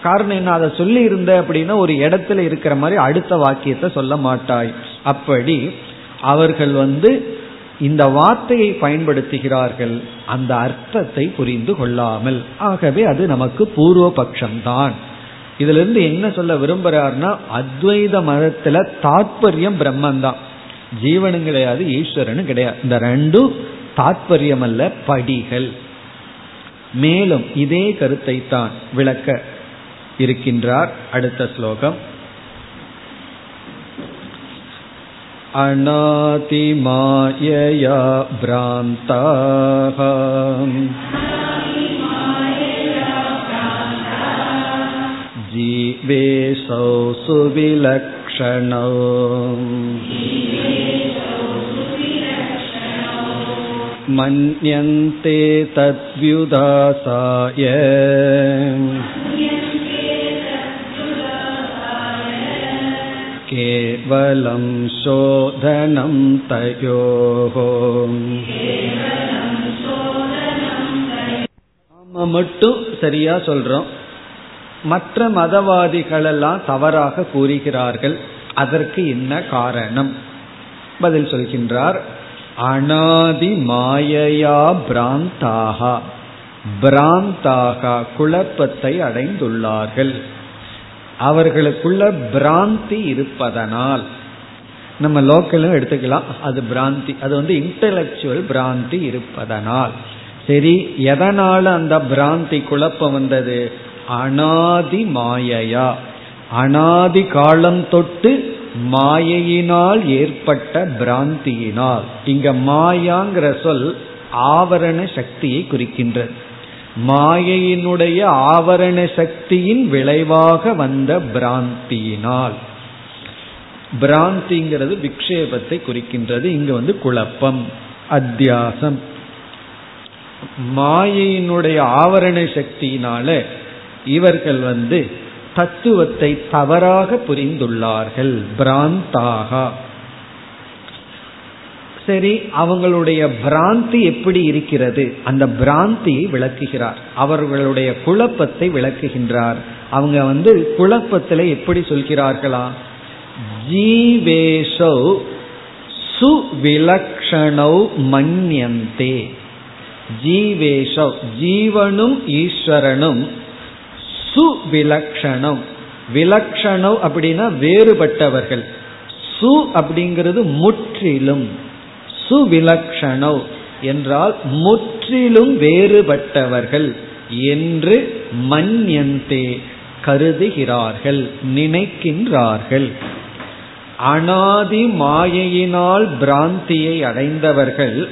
காரணம் என்ன? அதை சொல்லி இருந்த அப்படின்னா ஒரு இடத்துல இருக்கிற மாதிரி அடுத்த வாக்கியத்தை சொல்ல மாட்டாய். அப்படி அவர்கள் வந்து இந்த வார்த்தையை பயன்படுத்துகிறார்கள். அந்த அர்த்தத்தை புரிந்து கொள்ளாமல். ஆகவே அது நமக்கு பூர்வ பட்சம்தான் இதுல இருந்து என்ன சொல்ல விரும்புறாருன்னா அத்வைத மதத்துல தாற்பயம் பிரம்மன் தான் ஜீவனும் கிடையாது ஈஸ்வரனும் கிடையாது இந்த ரெண்டும் தாற்பயம் அல்ல படிகள் மேலும் இதே கருத்தை தான் விளக்க இருக்கின்றார் அடுத்த ஸ்லோகம் अनातिमायया भ्रान्ताः जीवेशौ सुविलक्षणौ मन्यन्ते तद्व्युदासाय केवलं शोधनं तयोः நாம மட்டும் சரியா சொல்றோம் மற்ற மதவாதிகள் எல்லாம் தவறாக கூறுகிறார்கள் அதற்கு என்ன காரணம் பதில் சொல்கின்றார் அனாதி மாயையா பிராந்தாகா. பிராந்தாகா குழப்பத்தை அடைந்துள்ளார்கள். அவர்களுக்குள்ள பிராந்தி இருப்பதனால் நம்ம லோக்கலும் எடுத்துக்கலாம். அது பிராந்தி அது வந்து இன்டலெக்சுவல் பிராந்தி இருப்பதனால். சரி எதனால அந்த பிராந்தி குழப்பம் வந்தது? அனாதி மாயையா அனாதி காலம் தொட்டு மாயையினால் ஏற்பட்ட பிராந்தியினால். இங்க மாயாங்கிற சொல் ஆவரண சக்தியை குறிக்கின்றது மாயையினுடைய ஆவரண சக்தியின் விளைவாக வந்த பிராந்தியினால். பிராந்திங்கிறது விக்ஷேபத்தை குறிக்கின்றது. இங்க வந்து குழப்பம் அத்தியாசம். மாயையினுடைய ஆவரண சக்தியினால இவர்கள் வந்து தத்துவத்தை தவறாக புரிந்துள்ளார்கள். பிராந்தாகா. சரி அவங்களுடைய பிராந்தி எப்படி இருக்கிறது? அந்த பிராந்தியை விளக்குகிறார். அவர்களுடைய குழப்பத்தை விளக்குகின்றார். அவங்க வந்து குழப்பத்தில் எப்படி சொல்கிறார்களா? ஜீவேஷோ சுவிலக்ஷணௌ மன்யந்தே. ஜீவேஷோ ஜீவனும் ஈஸ்வரனும் சுவிலக்ஷணம் விலக்ஷணம். அப்படின்னா வேறுபட்டவர்கள். சு அப்படிங்கிறது முற்றிலும். சுவிலக்ஷணோ என்றால் முற்றிலும் வேறுபட்டவர்கள் என்று மன்யந்தே கருதுகிறார்கள் நினைக்கின்றார்கள். அனாதி மாயையினால் பிராந்தியை அடைந்தவர்கள்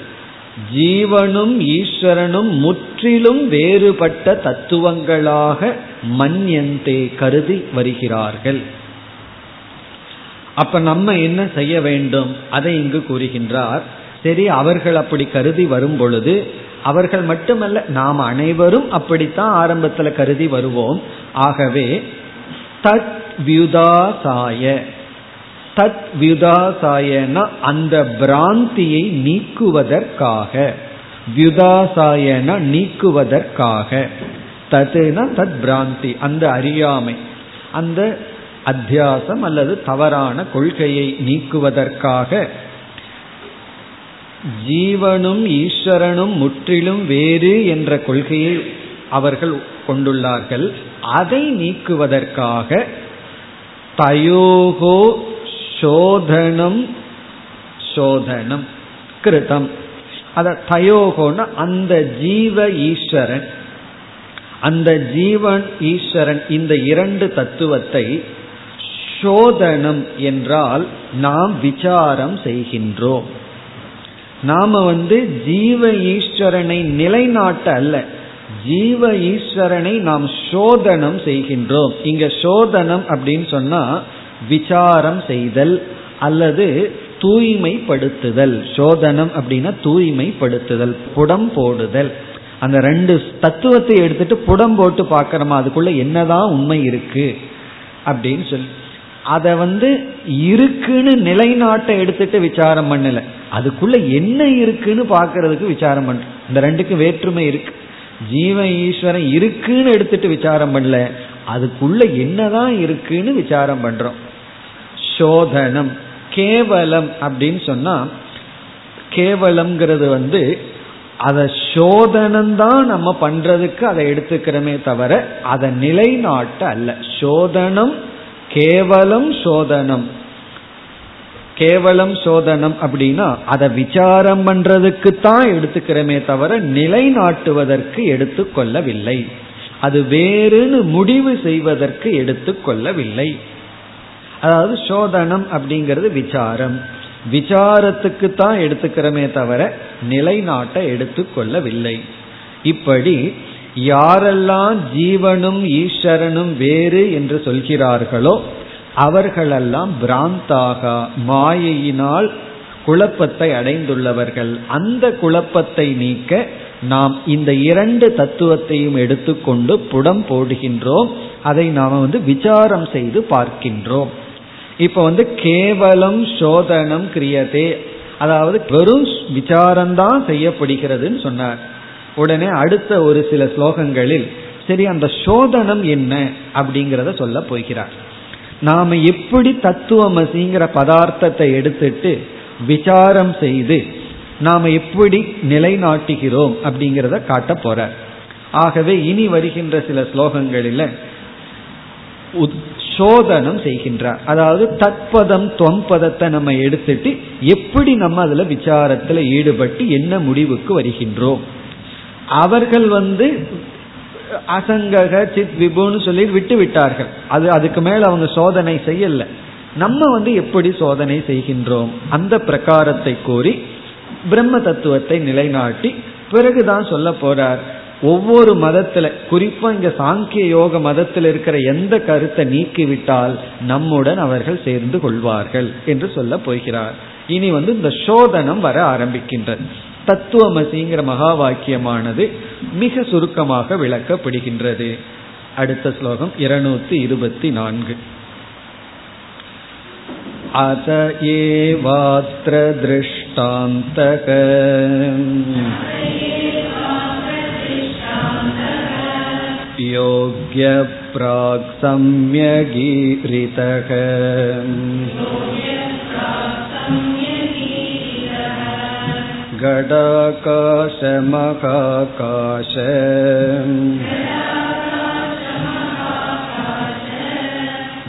ஜீவனும் ஈஸ்வரனும் முற்றிலும் வேறுபட்ட தத்துவங்களாக மன்யந்தே கருதி வருகிறார்கள். அப்ப நம்ம என்ன செய்ய வேண்டும்? அதை இங்கு கூறுகின்றார். சரி அவர்கள் அப்படி கருதி வரும் பொழுது அவர்கள் மட்டுமல்ல நாம் அனைவரும் அப்படித்தான் ஆரம்பத்தில் கருதி வருவோம். ஆகவே தத் வியுதாசாய தத் வியுதாசாயன அந்த பிராந்தியை நீக்குவதற்காக. வியுதாசாயன நீக்குவதற்காக. ததுனா தத் பிராந்தி அந்த அறியாமை அந்த அத்தியாசம் அல்லது தவறான கொள்கையை நீக்குவதற்காக. ஜீவனும் ஈஸ்வரனும் முற்றிலும் வேறு என்ற கொள்கையை அவர்கள் கொண்டுள்ளார்கள். அதை நீக்குவதற்காக தயோகோ சோதனம் சோதனம் கிருதம் அத தயோகோன்னு அந்த ஜீவ ஈஸ்வரன். அந்த ஜீவன் ஈஸ்வரன் இந்த இரண்டு தத்துவத்தை சோதனம் என்றால் நாம் விசாரம் செய்கின்றோம். நாம வந்து ஜீவ ஈஸ்வரனை நிலைநாட்ட அல்ல. ஜீவ ஈஸ்வரனை நாம் சோதனம் செய்கின்றோம். இங்க சோதனம் அப்படின்னு சொன்னா விசாரம் செய்தல் அல்லது தூய்மைப்படுத்துதல். சோதனம் அப்படின்னா தூய்மைப்படுத்துதல் புடம் போடுதல். அந்த ரெண்டு தத்துவத்தை எடுத்துட்டு புடம் போட்டு பார்க்கறோமா அதுக்குள்ள என்னதான் உண்மை இருக்கு அப்படின்னு சொல்லி. அதை வந்து இருக்குன்னு நிலைநாட்டை எடுத்துட்டு விசாரம் பண்ணல. அதுக்குள்ள என்ன இருக்குன்னு பார்க்கறதுக்கு விசாரம் பண்ண இந்த ரெண்டுக்கும் வேற்றுமை இருக்கு. ஜீவ ஈஸ்வரன் இருக்குன்னு எடுத்துட்டு விசாரம் பண்ணல. அதுக்குள்ள என்னதான் இருக்குன்னு விசாரம் பண்றோம். சோதனம் கேவலம் அப்படின்னு சொன்னா கேவலம்ங்கிறது வந்து அதை சோதனம்தான் நம்ம பண்றதுக்கு அதை எடுத்துக்கிறோமே தவிர அதை நிலைநாட்ட அல்ல. சோதனம் கேவலம் சோதனம். கேவலம் சோதனம் அப்படின்னா அதை விசாரம் பண்றதுக்கு தான் எடுத்துக்கிறோமே தவிர நிலைநாட்டுவதற்கு எடுத்துக்கொள்ளவில்லை. அது வேறுனு முடிவு செய்வதற்கு எடுத்துக்கொள்ளவில்லை. அதாவது சோதனம் அப்படிங்கிறது விசாரம். விசாரத்துக்கு தான் எடுத்துக்கிறோமே தவிர நிலைநாட்ட எடுத்துக்கொள்ளவில்லை. இப்படி யாரெல்லாம் ஜீவனும் ஈஸ்வரனும் வேறு என்று சொல்கிறார்களோ அவர்களெல்லாம் பிராந்தாக மாயையினால் குழப்பத்தை அடைந்துள்ளவர்கள். அந்த குழப்பத்தை நீக்க நாம் இந்த இரண்டு தத்துவத்தையும் எடுத்துக்கொண்டு புடம் போடுகின்றோம். அதை நாம் வந்து விசாரம் செய்து பார்க்கின்றோம். இப்ப வந்து கேவலம் சோதனம் கிரியதே. அதாவது வெறும் விசாரம்தான் செய்யப்படுகிறதுன்னு சொன்னார். உடனே அடுத்த ஒரு சில ஸ்லோகங்களில் சரி அந்த சோதனம் என்ன அப்படிங்கிறத சொல்ல போகிறார். நாம எப்படி தத்துவமசிங்கிற பதார்த்தத்தை எடுத்துட்டு விசாரம் செய்து நாம எப்படி நிலைநாட்டுகிறோம் அப்படிங்கிறத காட்ட போற ஆகவே இனி வருகின்ற சில ஸ்லோகங்களில் சோதனம் செய்கின்றார். அதாவது தத்பதம் தொம்பதத்தை நம்ம எடுத்துட்டு எப்படி நம்ம அதுல விசாரத்துல ஈடுபட்டு என்ன முடிவுக்கு வருகின்றோம். அவர்கள் வந்து அசங்கக சித் விபுன்னு சொல்லி விட்டு விட்டார்கள். அது அதுக்கு மேல அவங்க சோதனை செய்யல. நம்ம வந்து எப்படி சோதனை செய்கின்றோம்? அந்த பிரகாரத்தை கூறி பிரம்ம தத்துவத்தை நிலைநாட்டி பிறகுதான் சொல்ல போறார். ஒவ்வொரு மதத்துல குறிப்பா இங்க சாங்கிய யோக மதத்தில் இருக்கிற எந்த கருத்தை நீக்கிவிட்டால் நம்முடன் அவர்கள் சேர்ந்து கொள்வார்கள் என்று சொல்ல போகிறார் இனி வந்து இந்த சோதனம் வர ஆரம்பிக்கின்றது தத்துவமசிங்கிற மகா வாக்கியமானது மிக சுருக்கமாக விளக்கப்படுகின்றது அடுத்த ஸ்லோகம் இருநூத்தி இருபத்தி நான்கு अत एवात्र दृष्टान्तक योग्य प्राक् सम्यगीरितः। घटाकाशमकाकाश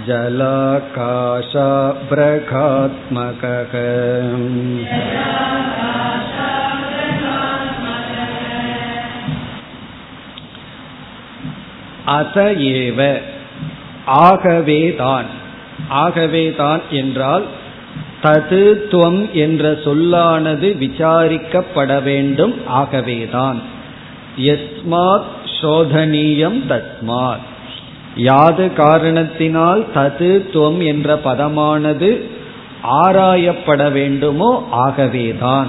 जलाकाशाभ्रकात्मकः அத ஏவ. ஆகவேதான். ஆகவேதான் என்றால் தது துவம் என்ற சொல்லானது விசாரிக்கப்பட வேண்டும். ஆகவேதான். எஸ்மாத் சோதனீயம் தஸ்மாத் யாது காரணத்தினால் தது துவம் என்ற பதமானது ஆராயப்பட வேண்டுமோ? ஆகவேதான்.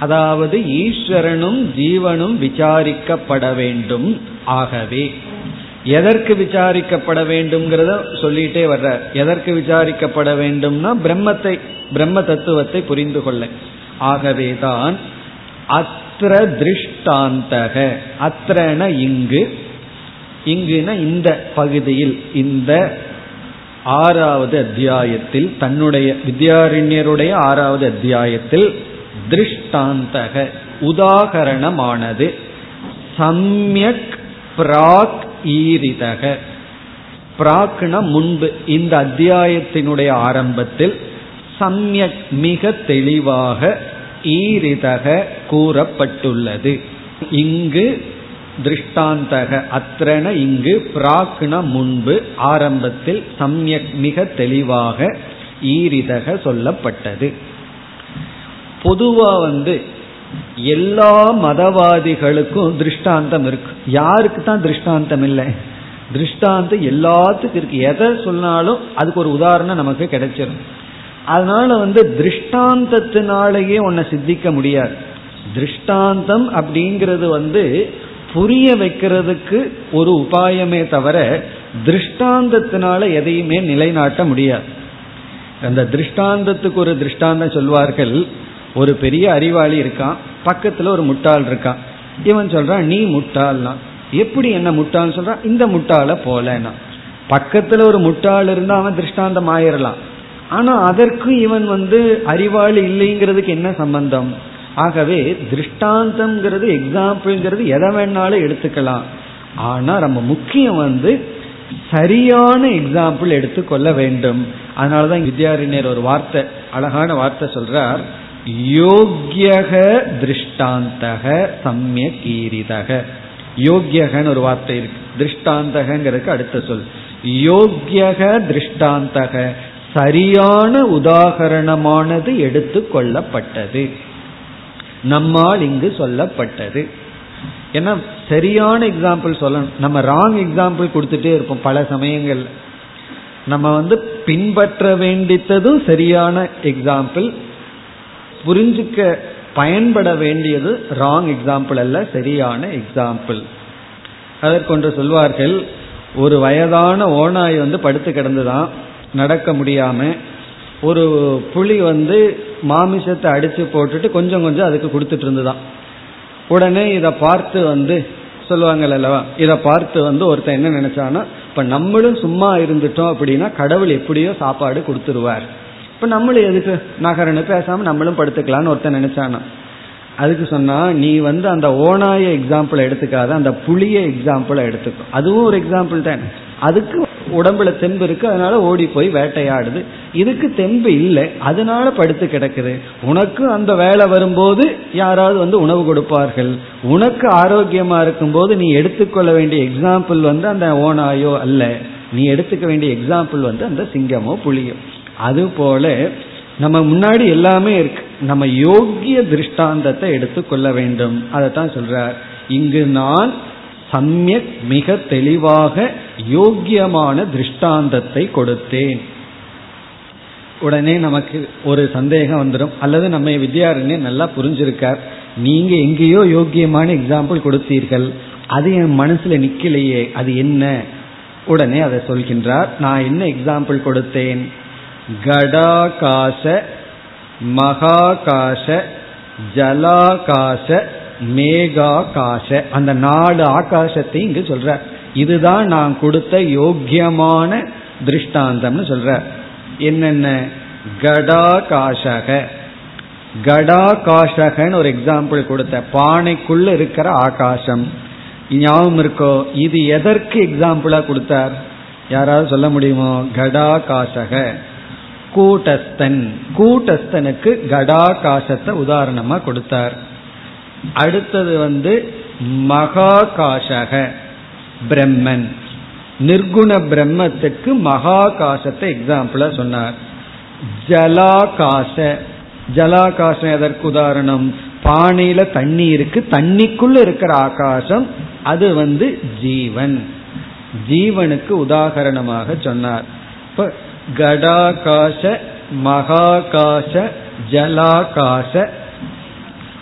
அதாவது ஈஸ்வரனும் ஜீவனும் விசாரிக்கப்பட வேண்டும். ஆகவே எதற்கு விசாரிக்கப்பட வேண்டும்ங்கிறத சொல்லிட்டே வர்ற எதற்கு விசாரிக்கப்பட வேண்டும்னா பிரம்மத்தை பிரம்ம தத்துவத்தை புரிந்து கொள்ள. ஆகவேதான் அத்திர திருஷ்டாந்தக. அத்திரன இங்கு இங்குன இந்த பகுதியில் இந்த ஆறாவது அத்தியாயத்தில் தன்னுடைய வித்யாரண்யருடைய ஆறாவது அத்தியாயத்தில் திருஷ்டாந்தக உதாகரணமானது சம்யக் பிராக் ஈரிதக. பிராக்னா முன்பு இந்த அத்தியாயத்தினுடைய ஆரம்பத்தில் சம்யக் மிக தெளிவாக ஈரிதக கூறப்பட்டுள்ளது. இங்கு திருஷ்டாந்தக அத்திரன இங்கு பிராக்ன முன்பு ஆரம்பத்தில் சம்யக் மிக தெளிவாக ஈரிதக சொல்லப்பட்டது. பொதுவா வந்து எல்லா மதவாதிகளுக்கும் திருஷ்டாந்தம் இருக்கு. யாருக்கு தான் திருஷ்டாந்தம் இல்லை? திருஷ்டாந்தம் எல்லாத்துக்கும் இருக்கு. எதை சொன்னாலும் அதுக்கு ஒரு உதாரணம் நமக்கு கிடைச்சிடும் அதனால வந்து திருஷ்டாந்தத்தினாலேயே உன்னை சித்திக்க முடியாது. திருஷ்டாந்தம் அப்படிங்கிறது வந்து புரிய வைக்கிறதுக்கு ஒரு உபாயமே தவிர திருஷ்டாந்தத்தினால எதையுமே நிலைநாட்ட முடியாது. அந்த திருஷ்டாந்தத்துக்கு ஒரு திருஷ்டாந்தம் சொல்வார்கள் ஒரு பெரிய அறிவாளி இருக்கான் பக்கத்துல ஒரு முட்டாள் இருக்கான். இவன் சொல்றான் நீ முட்டாள்னா. எப்படி என்ன முட்டாள்னு சொல்றான் இந்த முட்டாள போலனா பக்கத்துல ஒரு முட்டாள் இருந்தா அவன் திருஷ்டாந்தம் ஆயிரலாம். ஆனா அதற்கு இவன் வந்து அறிவாளி இல்லைங்கிறதுக்கு என்ன சம்பந்தம்? ஆகவே திருஷ்டாந்தம்ங்கிறது எக்ஸாம்பிள்ங்கிறது எதை வேணாலும் எடுத்துக்கலாம். ஆனா நம்ம முக்கியம் வந்து சரியான எக்ஸாம்பிள் எடுத்துக்கொள்ள வேண்டும். அதனாலதான் வித்யாரிணியர் ஒரு வார்த்தை அழகான வார்த்தை சொல்றார். யோக்கியக திருஷ்டாந்தக சமய கீரிதக யோக்கியகன்னு ஒரு வார்த்தை இருக்கு. திருஷ்டாந்தகங்கிறதுக்கு அடுத்த சொல். யோக்கியக திருஷ்டாந்தக சரியான உதாகரணமானது எடுத்துக்கொள்ளப்பட்டது நம்மால் இங்கு சொல்லப்பட்டது. ஏன்னா சரியான எக்ஸாம்பிள் சொல்லணும். நம்ம ராங் எக்ஸாம்பிள் கொடுத்துட்டே இருப்போம் பல சமயங்கள் நம்ம வந்து பின்பற்ற வேண்டித்ததும் சரியான எக்ஸாம்பிள் புரிஞ்சுக்க பயன்பட வேண்டியது ராங் எக்ஸாம்பிள் அல்ல சரியான எக்ஸாம்பிள் அதற்கொன்று சொல்வார்கள் ஒரு வயதான ஓனாய் வந்து படுத்து கிடந்துதான் நடக்க முடியாம ஒரு புலி வந்து மாமிசத்தை அடிச்சு போட்டுட்டு கொஞ்சம் கொஞ்சம் அதுக்கு கொடுத்துட்டு இருந்துதான். உடனே இதை பார்த்து வந்து சொல்லுவாங்கள் அல்லவா இதை பார்த்து வந்து ஒருத்தன் என்ன நினைச்சானா இப்ப நம்மளும் சும்மா இருந்துட்டோம் அப்படின்னா கடவுள் எப்படியோ சாப்பாடு கொடுத்துருவார். இப்ப நம்மளும் எதுக்கு நகரன்னு பேசாம நம்மளும் படுத்துக்கலாம்னு ஒருத்தன் நினைச்சானா? அதுக்கு சொன்னா நீ வந்து அந்த ஓனாய எக்ஸாம்பிள் எடுத்துக்காத அந்த புளிய எக்ஸாம்பிளை எடுத்துக்கோ. அதுவும் ஒரு எக்ஸாம்பிள் தான். அதுக்கு உடம்புல தெம்பு இருக்கு அதனால ஓடி போய் வேட்டையாடுது. இதுக்கு தெம்பு இல்லை. அதனால படுத்து கிடக்குது. உனக்கு அந்த வேலை வரும்போது யாராவது வந்து உணவு கொடுப்பார்கள். உனக்கு ஆரோக்கியமா இருக்கும்போது நீ எடுத்துக்கொள்ள வேண்டிய எக்ஸாம்பிள் வந்து அந்த ஓனாயோ அல்ல. நீ எடுத்துக்க வேண்டிய எக்ஸாம்பிள் வந்து அந்த சிங்கமோ புலியோ. அதுபோல நம்ம முன்னாடி எல்லாமே இருக்கு. நம்ம யோக்கிய திருஷ்டாந்தத்தை எடுத்துக்கொள்ள வேண்டும். அதை தான் சொல்றார். இங்கு நான் சமயக் மிக தெளிவாக யோக்கியமான திருஷ்டாந்தத்தை கொடுத்தேன். உடனே நமக்கு ஒரு சந்தேகம் வந்துடும். அல்லது நம்ம வித்யாரண்யர் நல்லா புரிஞ்சிருக்கார். நீங்க எங்கேயோ யோக்கியமான எக்ஸாம்பிள் கொடுத்தீர்கள். அது என் மனசுல நிக்கலையே. அது என்ன? உடனே அதை சொல்கின்றார். நான் என்ன எக்ஸாம்பிள் கொடுத்தேன்? கடாகாச மகாகாச ஜலாகாச மேகாகாச. அந்த நாலு ஆகாசத்தை இங்கு சொல்ற. இதுதான் நான் கொடுத்த யோக்கியமான திருஷ்டாந்தம்னு சொல்ற. என்னென்ன? கடாகாசக. கடாகாசகன்னு ஒரு எக்ஸாம்பிள் கொடுத்த. பானைக்குள்ள இருக்கிற ஆகாசம். ஞாபகம் இருக்கோ? இது எதற்கு எக்ஸாம்பிளா கொடுத்தார்? யாராவது சொல்ல முடியுமோ? கடாகாசக. கூட்டஸ்தன். கூட்டஸ்தனுக்கு கடாகாசத்தை உதாரணமா கொடுத்தார். அடுத்தது வந்து மகாகாசக பிரம்மன். நிர்குண பிரம்மத்துக்கு மகாகாசத்தை எக்ஸாம்பிளா சொன்னார். ஜலாகாச. ஜலாகாசம் எதற்கு உதாரணம்? பானையில தண்ணி இருக்கு தண்ணிக்குள்ள இருக்கிற ஆகாசம் அது வந்து ஜீவன். ஜீவனுக்கு உதாகரணமாக சொன்னார். இப்ப கடாகாச மகாகாச ஜலாகாச.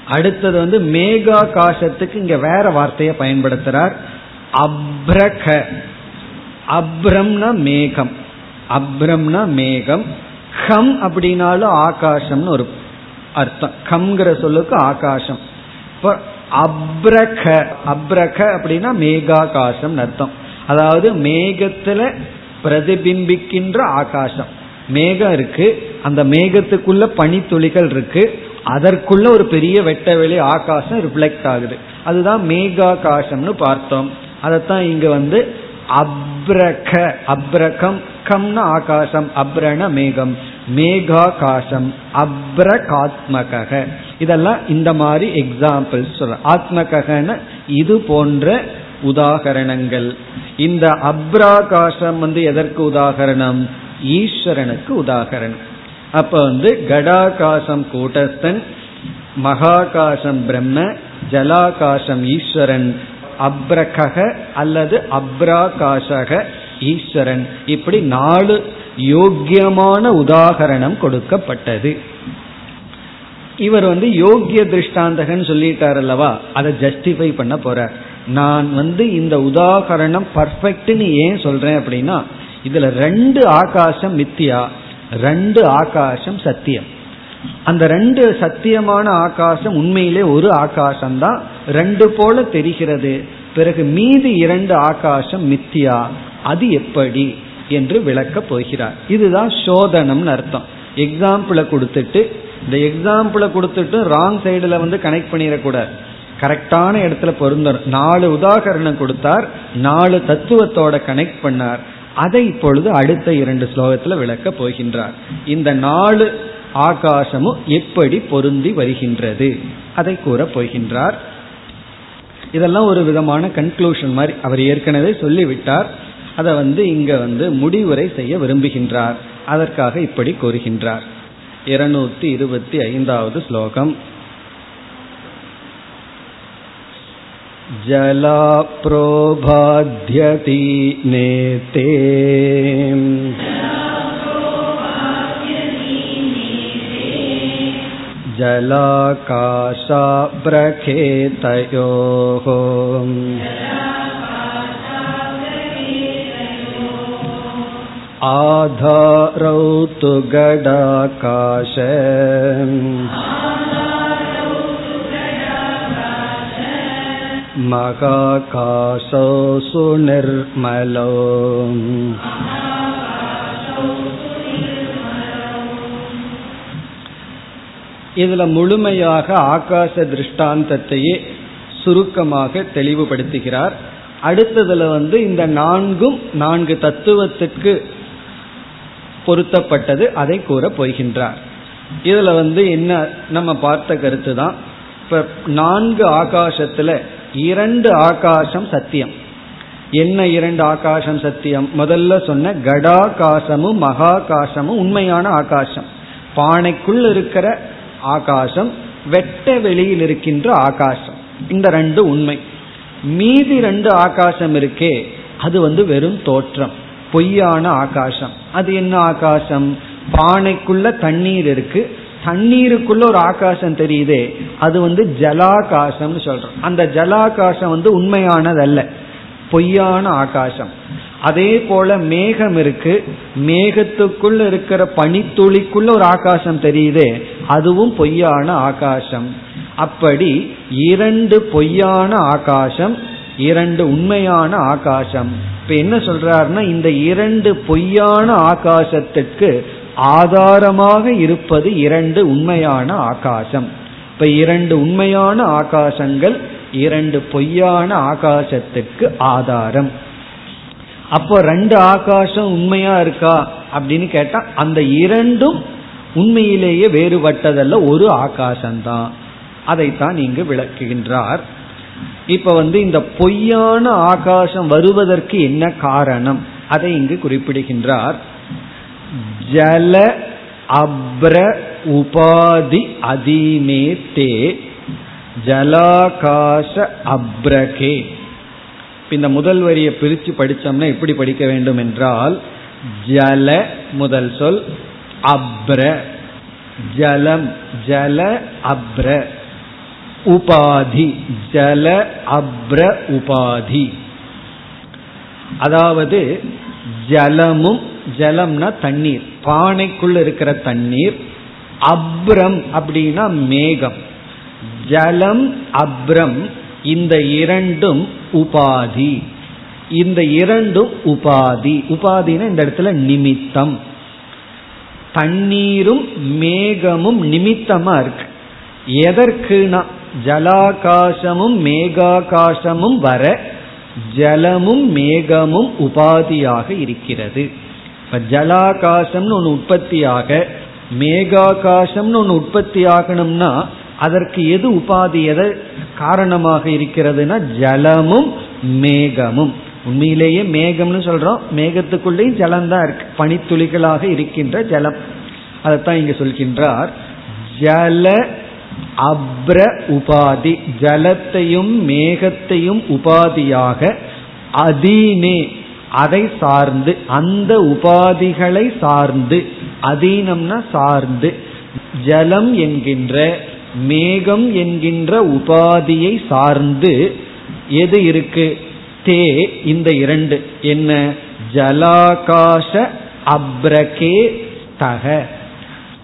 அடுத்தது வந்து மேகா காசத்துக்கு இங்க வேற வார்த்தையை பயன்படுத்துறார். அப்ரக. அப்ரம்னா மேகம். அப்ரம்னா மேகம். கம் அப்படின்னாலும் ஆகாசம்னு ஒரு அர்த்தம். கம்ங்கிற சொல்லுக்கு ஆகாசம். இப்போ அப்ரக. அப்ரக அப்படின்னா மேகாகாசம் அர்த்தம். அதாவது மேகத்துல பிரதிபிம்பிக்கின்ற ஆகாசம். மேகம் இருக்கு. அந்த மேகத்துக்குள்ள பனித்துளிகள் இருக்கு. அதற்குள்ள ஒரு பெரிய வெட்ட வெளி ஆகாசம் ரிஃப்ளெக்ட் ஆகுது. அதுதான் மேகாகாசம்னு பார்த்தோம். அதைத்தான் இங்க வந்து அப்ரக அப்ரகம் கம்ன ஆகாசம் அப்ரண மேகம் மேகாகாசம் அப்ரகாத்மக இதெல்லாம் இந்த மாதிரி எக்ஸாம்பிள்ஸ் சொல்ற ஆத்மகன இது போன்ற உதாகரணங்கள். இந்த அப்ராகாசம் வந்து எதற்கு உதாகரணம்? ஈஸ்வரனுக்கு உதாகரணம். அப்ப வந்து கடாகாசம் கூட்டஸ்தன் மகாகாசம் பிரம்ம ஜலாகாசம் ஈஸ்வரன் அப்ரக அல்லது அப்ராகாசக ஈஸ்வரன். இப்படி நாலு யோக்கியமான உதாகரணம் கொடுக்கப்பட்டது. இவர் வந்து யோக்கிய திருஷ்டாந்தகன் சொல்லிட்டார் அல்லவா? அதை ஜஸ்டிஃபை பண்ண போறார். நான் வந்து இந்த உதாகரணம் பர்ஃபெக்ட்னு ஏன் சொல்றேன் அப்படின்னா இதுல ரெண்டு ஆகாசம் மித்தியா ரெண்டு ஆகாசம் சத்தியம். அந்த ரெண்டு சத்தியமான ஆகாசம் உண்மையிலே ஒரு ஆகாசம் தான் ரெண்டு போல தெரிகிறது. பிறகு மீதி இரண்டு ஆகாசம் மித்தியா அது எப்படி என்று விளக்க போகிறார். இதுதான் சோதனம்னு அர்த்தம். எக்ஸாம்பிளை கொடுத்துட்டு இந்த எக்ஸாம்பிளை கொடுத்துட்டு ராங் சைடுல வந்து கனெக்ட் பண்ணிடக்கூடாது. கரெக்டான இடத்துல பொருந்தணும். நாலு உதாகரணம் கொடுத்தார். நாலு தத்துவத்தோட கனெக்ட் பண்ணார். அதை இப்பொழுது அடுத்த இரண்டு ஸ்லோகத்தில் விளக்க போகின்றார். இந்த நாலு ஆகாசமும் எப்படி பொருந்தி வருகின்றது? அதை கூற போகின்றார். இதெல்லாம் ஒரு விதமான கன்க்ளூஷன் மாதிரி அவர் ஏற்கனவே சொல்லிவிட்டார். அதை வந்து இங்க வந்து முடிவுரை செய்ய விரும்புகின்றார். அதற்காக இப்படி கூறுகின்றார். இருநூத்தி இருபத்தி ஐந்தாவது ஸ்லோகம். जलाप्रो बाध्यति नेते जलाकाशाप्रखेतयोः गडाकाश। महाकाशोऽसु निर्मलो இதுல முழுமையாக ஆகாச திருஷ்டாந்தத்தையே சுருக்கமாக தெளிவுபடுத்துகிறார் அடுத்ததுல வந்து இந்த நான்கும் நான்கு தத்துவத்திற்கு பொருத்தப்பட்டது அதை கூற போகின்றார் இதுல வந்து என்ன நம்ம பார்த்த கருத்து தான் இப்ப நான்கு ஆகாசத்துல இரண்டு ஆகாசம் சத்தியம். என்ன இரண்டு ஆகாசம் சத்தியம்? முதல்ல சொன்ன கடாகாசமும் மகாகாசமும் உண்மையான ஆகாசம். பானைக்குள் இருக்கிற ஆகாசம் வெட்ட வெளியில் இருக்கின்ற ஆகாசம். இந்த ரெண்டு உண்மை. மீதி ரெண்டு ஆகாசம் இருக்கே அது வந்து வெறும் தோற்றம் பொய்யான ஆகாசம். அது என்ன ஆகாசம்? பானைக்குள்ள தண்ணீர் இருக்கு தண்ணீருக்குள்ள ஒரு ஆகாசம் தெரியுதே அது வந்து ஜலாகாசம்னு சொல்றோம். அந்த ஜலாகாசம் வந்து உண்மையானதல்ல பொய்யான ஆகாசம். அதே போல மேகம் இருக்கு மேகத்துக்குள்ள இருக்கிற பனித்துளிக்குள்ள ஒரு ஆகாசம் தெரியுதே அதுவும் பொய்யான ஆகாசம். அப்படி இரண்டு பொய்யான ஆகாசம் இரண்டு உண்மையான ஆகாசம். இப்ப என்ன சொல்றாருன்னா இந்த இரண்டு பொய்யான ஆகாசத்துக்கு ஆதாரமாக இருப்பது இரண்டு உண்மையான ஆகாசம். இப்ப இரண்டு உண்மையான ஆகாசங்கள் இரண்டு பொய்யான ஆகாசத்துக்கு ஆதாரம். அப்போ ரெண்டு ஆகாசம் உண்மையா இருக்கா அப்படின்னு கேட்டா அந்த இரண்டும் உண்மையிலேயே வேறுபட்டதல்ல ஒரு ஆகாசம்தான். அதைத்தான் இங்கு விளக்குகின்றார். இப்ப வந்து இந்த பொய்யான ஆகாசம் வருவதற்கு என்ன காரணம்? அதை இங்கு குறிப்பிடுகின்றார். ஜல அப்ர உபாதி அதீமே தே ஜலாகாச அப்ரகே. இந்த முதல் வரியை பிரித்து படித்தோம்னா எப்படி படிக்க வேண்டும் என்றால் ஜல முதல் சொல் அப்ர. ஜலம் ஜல அப்ர. உபாதி ஜல அப்ர உபாதி. அதாவது ஜலமும் ஜலம்னா தண்ணீர். பானைக்குள்ள இருக்கிற தண்ணீர் அப்ரம் அப்படின்னா மேகம். ஜலம் அப்ரம் இந்த இரண்டும் உபாதி. இந்த இரண்டும் உபாதி. உபாதினா இந்த இடத்துல நிமித்தம். தண்ணீரும் மேகமும் நிமித்தமா இருக்கு. எதற்குனா? ஜலாகாசமும் மேகாகாசமும் வர ஜலமும் மேகமும் உபாதியாக இருக்கிறது. இப்ப ஜலாகாசம்னு ஒன்று உற்பத்தியாக மேகாகாசம்னு ஒன்று உற்பத்தி ஆகணும்னா அதற்கு எது உபாதி எதை காரணமாக இருக்கிறதுனா ஜலமும் மேகமும். உண்மையிலேயே மேகம்னு சொல்றோம் மேகத்துக்குள்ளேயும் ஜலம்தான் இருக்கு. பனித்துளிகளாக இருக்கின்ற ஜலம். அதைத்தான் இங்க சொல்கின்றார். ஜல அப்ர உபாதி ஜலத்தையும் மேகத்தையும் உபாதியாக அதீனே அதை சார்ந்து அந்த உபாதிகளை சார்ந்து அதீனம்னா சார்ந்து ஜலம் என்கின்ற மேகம் என்கின்ற உபாதியை சார்ந்து எது இருக்கு? தே இந்த இரண்டு. என்ன? ஜலாகாச அப்ரகே தக.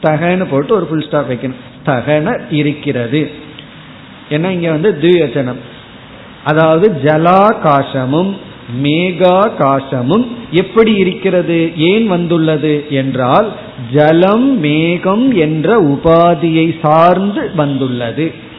தகன்னு போட்டு ஒரு ஃபுல் ஸ்டாப் வைக்கணும். தகன இருக்கிறது. ஏன்னா இங்க வந்து திவச்சனம் அதாவது ஜலாகாசமும் மேகாகாசமும் எப்படி இருக்கிறது? ஏன் வந்துள்ளது என்றால் ஜலம் மேகம் என்ற உபாதியை சார்ந்து வந்துள்ளது.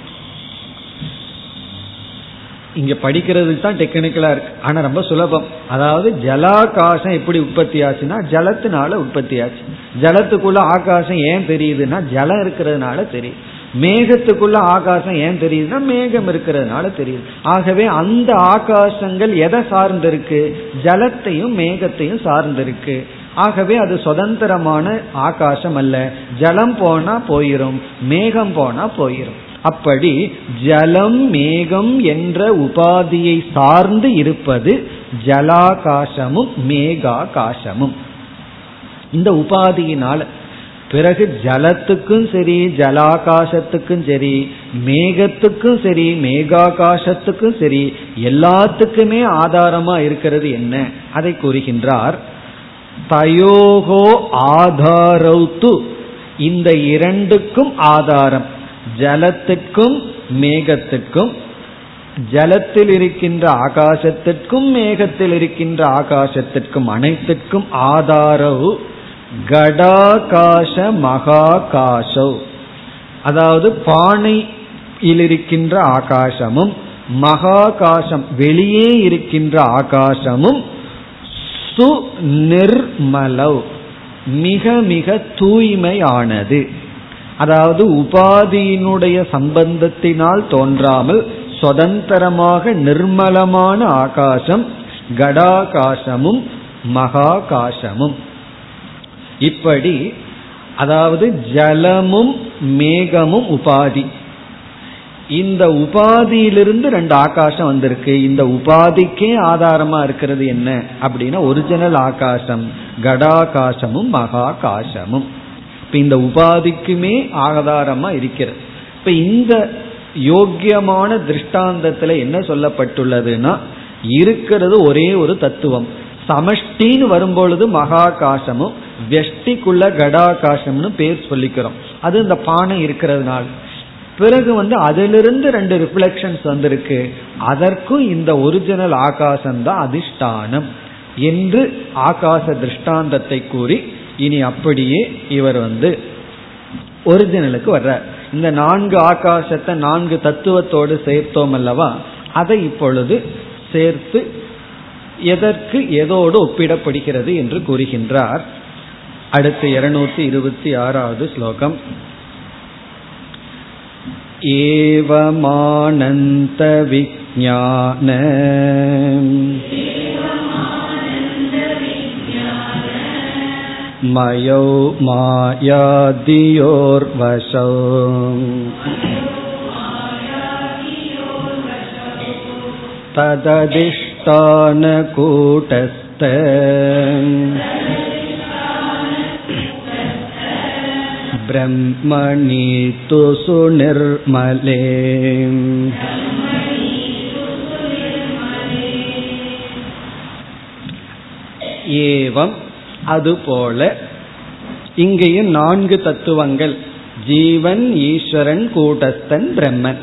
இங்க படிக்கிறதுக்கு தான் டெக்னிக்கலா இருக்கு. ஆனா ரொம்ப சுலபம். அதாவது ஜலாகாசம் எப்படி உற்பத்தி ஆச்சுன்னா ஜலத்தினால உற்பத்தி ஆச்சு. ஜலத்துக்குள்ள ஆகாசம் ஏன் தெரியுதுன்னா ஜலம் இருக்கிறதுனால தெரியும் மேகத்துக்குள்ள ஆகாசம் ஏன் தெரியுதுன்னா மேகம் இருக்கிறதுனால தெரியுது. ஆகவே அந்த ஆகாசங்கள் எதை சார்ந்திருக்கு? ஜலத்தையும் மேகத்தையும் சார்ந்திருக்கு. ஆகவே அது சுதந்திரமான ஆகாசம் அல்ல. ஜலம் போனா போயிரும் மேகம் போனா போயிரும். அப்படி ஜலம் மேகம் என்ற உபாதியை சார்ந்து இருப்பது ஜலாகாசமும் மேகாகாசமும். இந்த உபாதியினால பிறகு ஜலத்துக்கும் சரி ஜலாகாசத்துக்கும் சரி மேகத்துக்கும் சரி மேகாகாசத்துக்கும் சரி எல்லாத்துக்குமே ஆதாரமா இருக்கிறது என்ன? அதை கூறுகின்றார் தயோகோ ஆதாரௌத்து. இந்த இரண்டுக்கும் ஆதாரம் ஜலத்துக்கும் மேகத்துக்கும் ஜலத்தில் இருக்கின்ற ஆகாசத்திற்கும் மேகத்தில் இருக்கின்ற ஆகாசத்திற்கும் அனைத்திற்கும் ஆதாரவு கடாகாச மகாகாசோ. அதாவது பானையில் இருக்கின்ற ஆகாசமும் மகாகாசம் வெளியே இருக்கின்ற ஆகாசமும் சுநிர்மலவ் மிக மிக தூய்மையானது. அதாவது உபாதியினுடைய சம்பந்தத்தினால் தோன்றாமல் சுதந்திரமாக நிர்மலமான ஆகாசம் கடாகாசமும் மகாகாசமும். இப்படி அதாவது ஜலமும் மேகமும் உபாதி. இந்த உபாதியிலிருந்து ரெண்டு ஆகாசம் வந்திருக்கு. இந்த உபாதிக்கே ஆதாரமா இருக்கிறது என்ன? அப்படின்னா ஒரிஜினல் ஆகாசம் கடாகாசமும் மகாகாசமும். இப்ப இந்த உபாதிக்குமே ஆதாரமா இருக்கிறது. இப்ப இந்த யோக்கியமான திருஷ்டாந்தத்துல என்ன சொல்லப்பட்டுள்ளதுன்னா இருக்கிறது ஒரே ஒரு தத்துவம். சமஷ்டின்னு வரும்பொழுது மகாகாசமும் வெஷ்டிக்குள்ள கடாகாசம்னு பேர் சொல்லிக்கிறோம். அது இந்த பானை இருக்கிறதுனால. பிறகு வந்து அதிலிருந்து ரெண்டு ரிஃப்ளெக்ஷன்ஸ் வந்திருக்கு. அதற்கும் இந்த ஒரிஜினல் ஆகாசம் தான் அதிஷ்டானம் என்று ஆகாச திருஷ்டாந்தத்தை கூறி இனி அப்படியே இவர் வந்து ஒரிஜினலுக்கு வர்றார். இந்த நான்கு ஆகாசத்தை நான்கு தத்துவத்தோடு சேர்த்தோம் அல்லவா? அதை இப்பொழுது சேர்த்து எதற்கு எதோடு ஒப்பிடப்படுகிறது என்று கூறுகின்றார். அடுத்து இருநூத்தி இருபத்தி ஆறாவது ஸ்லோகம் एवमानन्तविज्ञान मयौ मायादियोर्वशौ तदधिष्ठानकूटस्थ ब्रह्मणि तु सुनिर्मले ஏவம் அதுபோல இங்கேயும் நான்கு தத்துவங்கள் ஜீவன் ஈஸ்வரன் கூட்டஸ்தன் பிரம்மன்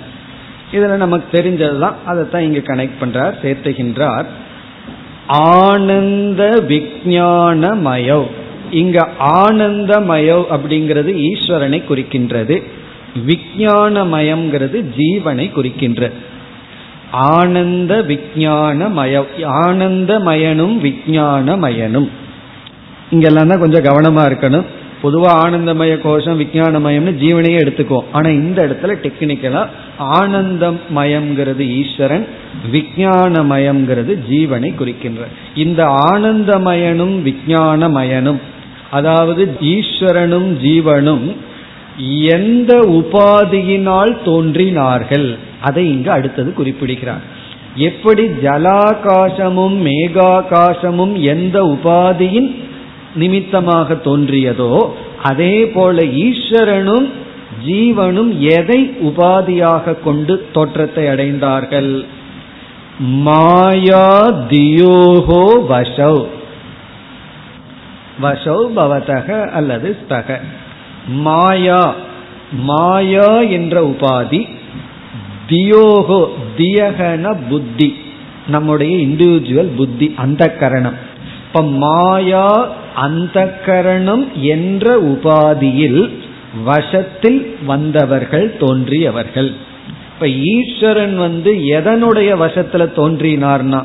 இதுல நமக்கு தெரிஞ்சதுதான் அதைத்தான் இங்க கனெக்ட் பண்றார் சேர்த்துகின்றார் ஆனந்த விஜானமயோ இங்க ஆனந்தமயோ அப்படிங்கிறது ஈஸ்வரனை குறிக்கின்றது. விஜயானமயம்ங்கிறது ஜீவனை குறிக்கின்றது ஆனந்த விஜயானமய ஆனந்தமயனும் விஜயானமயனும் இங்கெல்லாம் தான் கொஞ்சம் கவனமா இருக்கணும். பொதுவா ஆனந்தமய கோஷம் விஜயானமயம்னு ஜீவனையே எடுத்துக்குவோம். ஆனா இந்த இடத்துல டெக்னிக்கலா ஆனந்தமயம்ங்கிறது ஈஸ்வரன் விஜயானமயம்ங்கிறது ஜீவனை குறிக்கின்ற. இந்த ஆனந்தமயனும் விஜயானமயனும் அதாவது ஈஸ்வரனும் ஜீவனும் எந்த உபாதியினால் தோன்றினார்கள்? அதை இங்கு அடுத்தது குறிப்பிடுகிறார். எப்படி ஜலாகாசமும் மேகாகாசமும் எந்த உபாதியின் நிமித்தமாக தோன்றியதோ அதே போல ஈஸ்வரனும் ஜீவனும் எதை உபாதியாக கொண்டு தோற்றத்தை அடைந்தார்கள்? மாயா தியோகோ வசவ் வசௌ பவதக அல்லது ஸ்தக. மாயா மாயா என்ற உபாதி தியோகோ தியகன புத்தி. நம்முடைய இண்டிவிஜுவல் புத்தி அந்த கரணம் இப்ப மாயா அந்த கரணம் என்ற உபாதியில் வசத்தில் வந்தவர்கள் தோன்றியவர்கள். இப்ப ஈஸ்வரன் வந்து எதனுடைய வசத்துல தோன்றினார்னா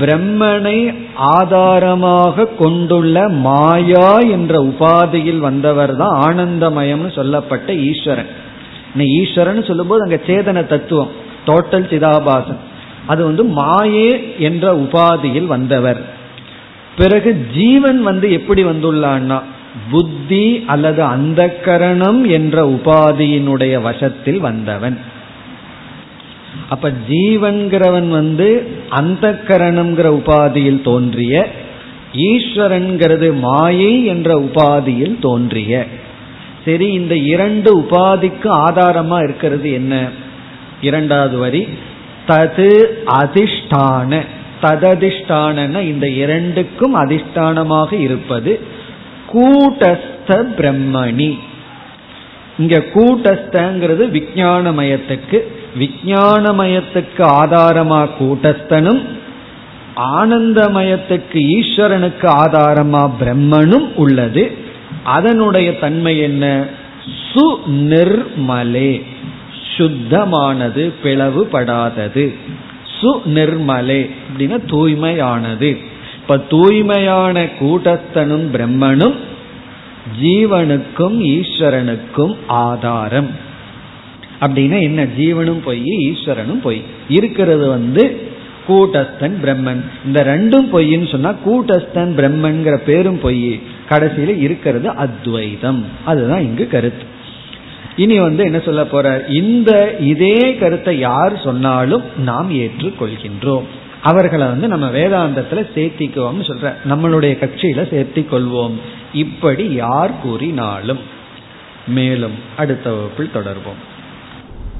பிரம்மனை ஆதாரமாக கொண்டுள்ள மாயா என்ற உபாதியில் வந்தவர் தான் ஆனந்தமயம்னு சொல்லப்பட்ட ஈஸ்வரன். ஈஸ்வரன் சொல்லும்போது அங்க சேதன தத்துவம் டோட்டல் சிதாபாசன் அது வந்து மாயே என்ற உபாதியில் வந்தவர். பிறகு ஜீவன் வந்து எப்படி வந்துள்ளான்னா புத்தி அல்லது அந்த கரணம் என்ற உபாதியினுடைய வசத்தில் வந்தவன். அப்ப ஜீவன்கிறவன் வந்து அந்த கரணம்ங்கிற உபாதியில் தோன்றிய ஈஸ்வரன்கிறது மாயை என்ற உபாதியில் தோன்றிய. சரி இந்த இரண்டு உபாதிக்கு ஆதாரமா இருக்கிறது என்ன? இரண்டாவது வரி தது அதிஷ்டான. தததிஷ்டான இந்த இரண்டுக்கும் அதிஷ்டானமாக இருப்பது கூட்டஸ்த பிரம்மணி. இங்க கூட்டஸ்தங்கிறது விஜயானமயத்துக்கு விஜயானமயத்துக்கு ஆதாரமா கூட்டஸ்தனும் ஆனந்தமயத்துக்கு ஈஸ்வரனுக்கு ஆதாரமா பிரம்மனும் உள்ளது. அதனுடைய தன்மை என்ன? சுநிர்மலே. சுத்தமானது பிளவுபடாதது. சுநிர்மலே அப்படின்னா தூய்மையானது. இப்ப தூய்மையான கூட்டஸ்தனும் பிரம்மனும் ஜீவனுக்கும் ஈஸ்வரனுக்கும் ஆதாரம். அப்படின்னா என்ன? ஜீவனும் பொய் ஈஸ்வரனும் பொய். இருக்கிறது வந்து கூட்டஸ்தன் பிரம்மன். இந்த ரெண்டும் பொய்ன்னு சொன்னா கூட்டஸ்தன் பிரம்மன்கிற பேரும் பொய். கடைசியில இருக்கிறது அத்வைதம். அதுதான் இங்கு கருத்து. இனி வந்து என்ன சொல்ல போற இந்த இதே கருத்தை யார் சொன்னாலும் நாம் ஏற்றுக்கொள்கின்றோம். அவர்களை வந்து நம்ம வேதாந்தத்துல சேர்த்திக்குவோம்னு சொல்ற. நம்மளுடைய கட்சியில சேர்த்தி கொள்வோம் இப்படி யார் கூறினாலும். மேலும் அடுத்த வகுப்பில் தொடர்போம்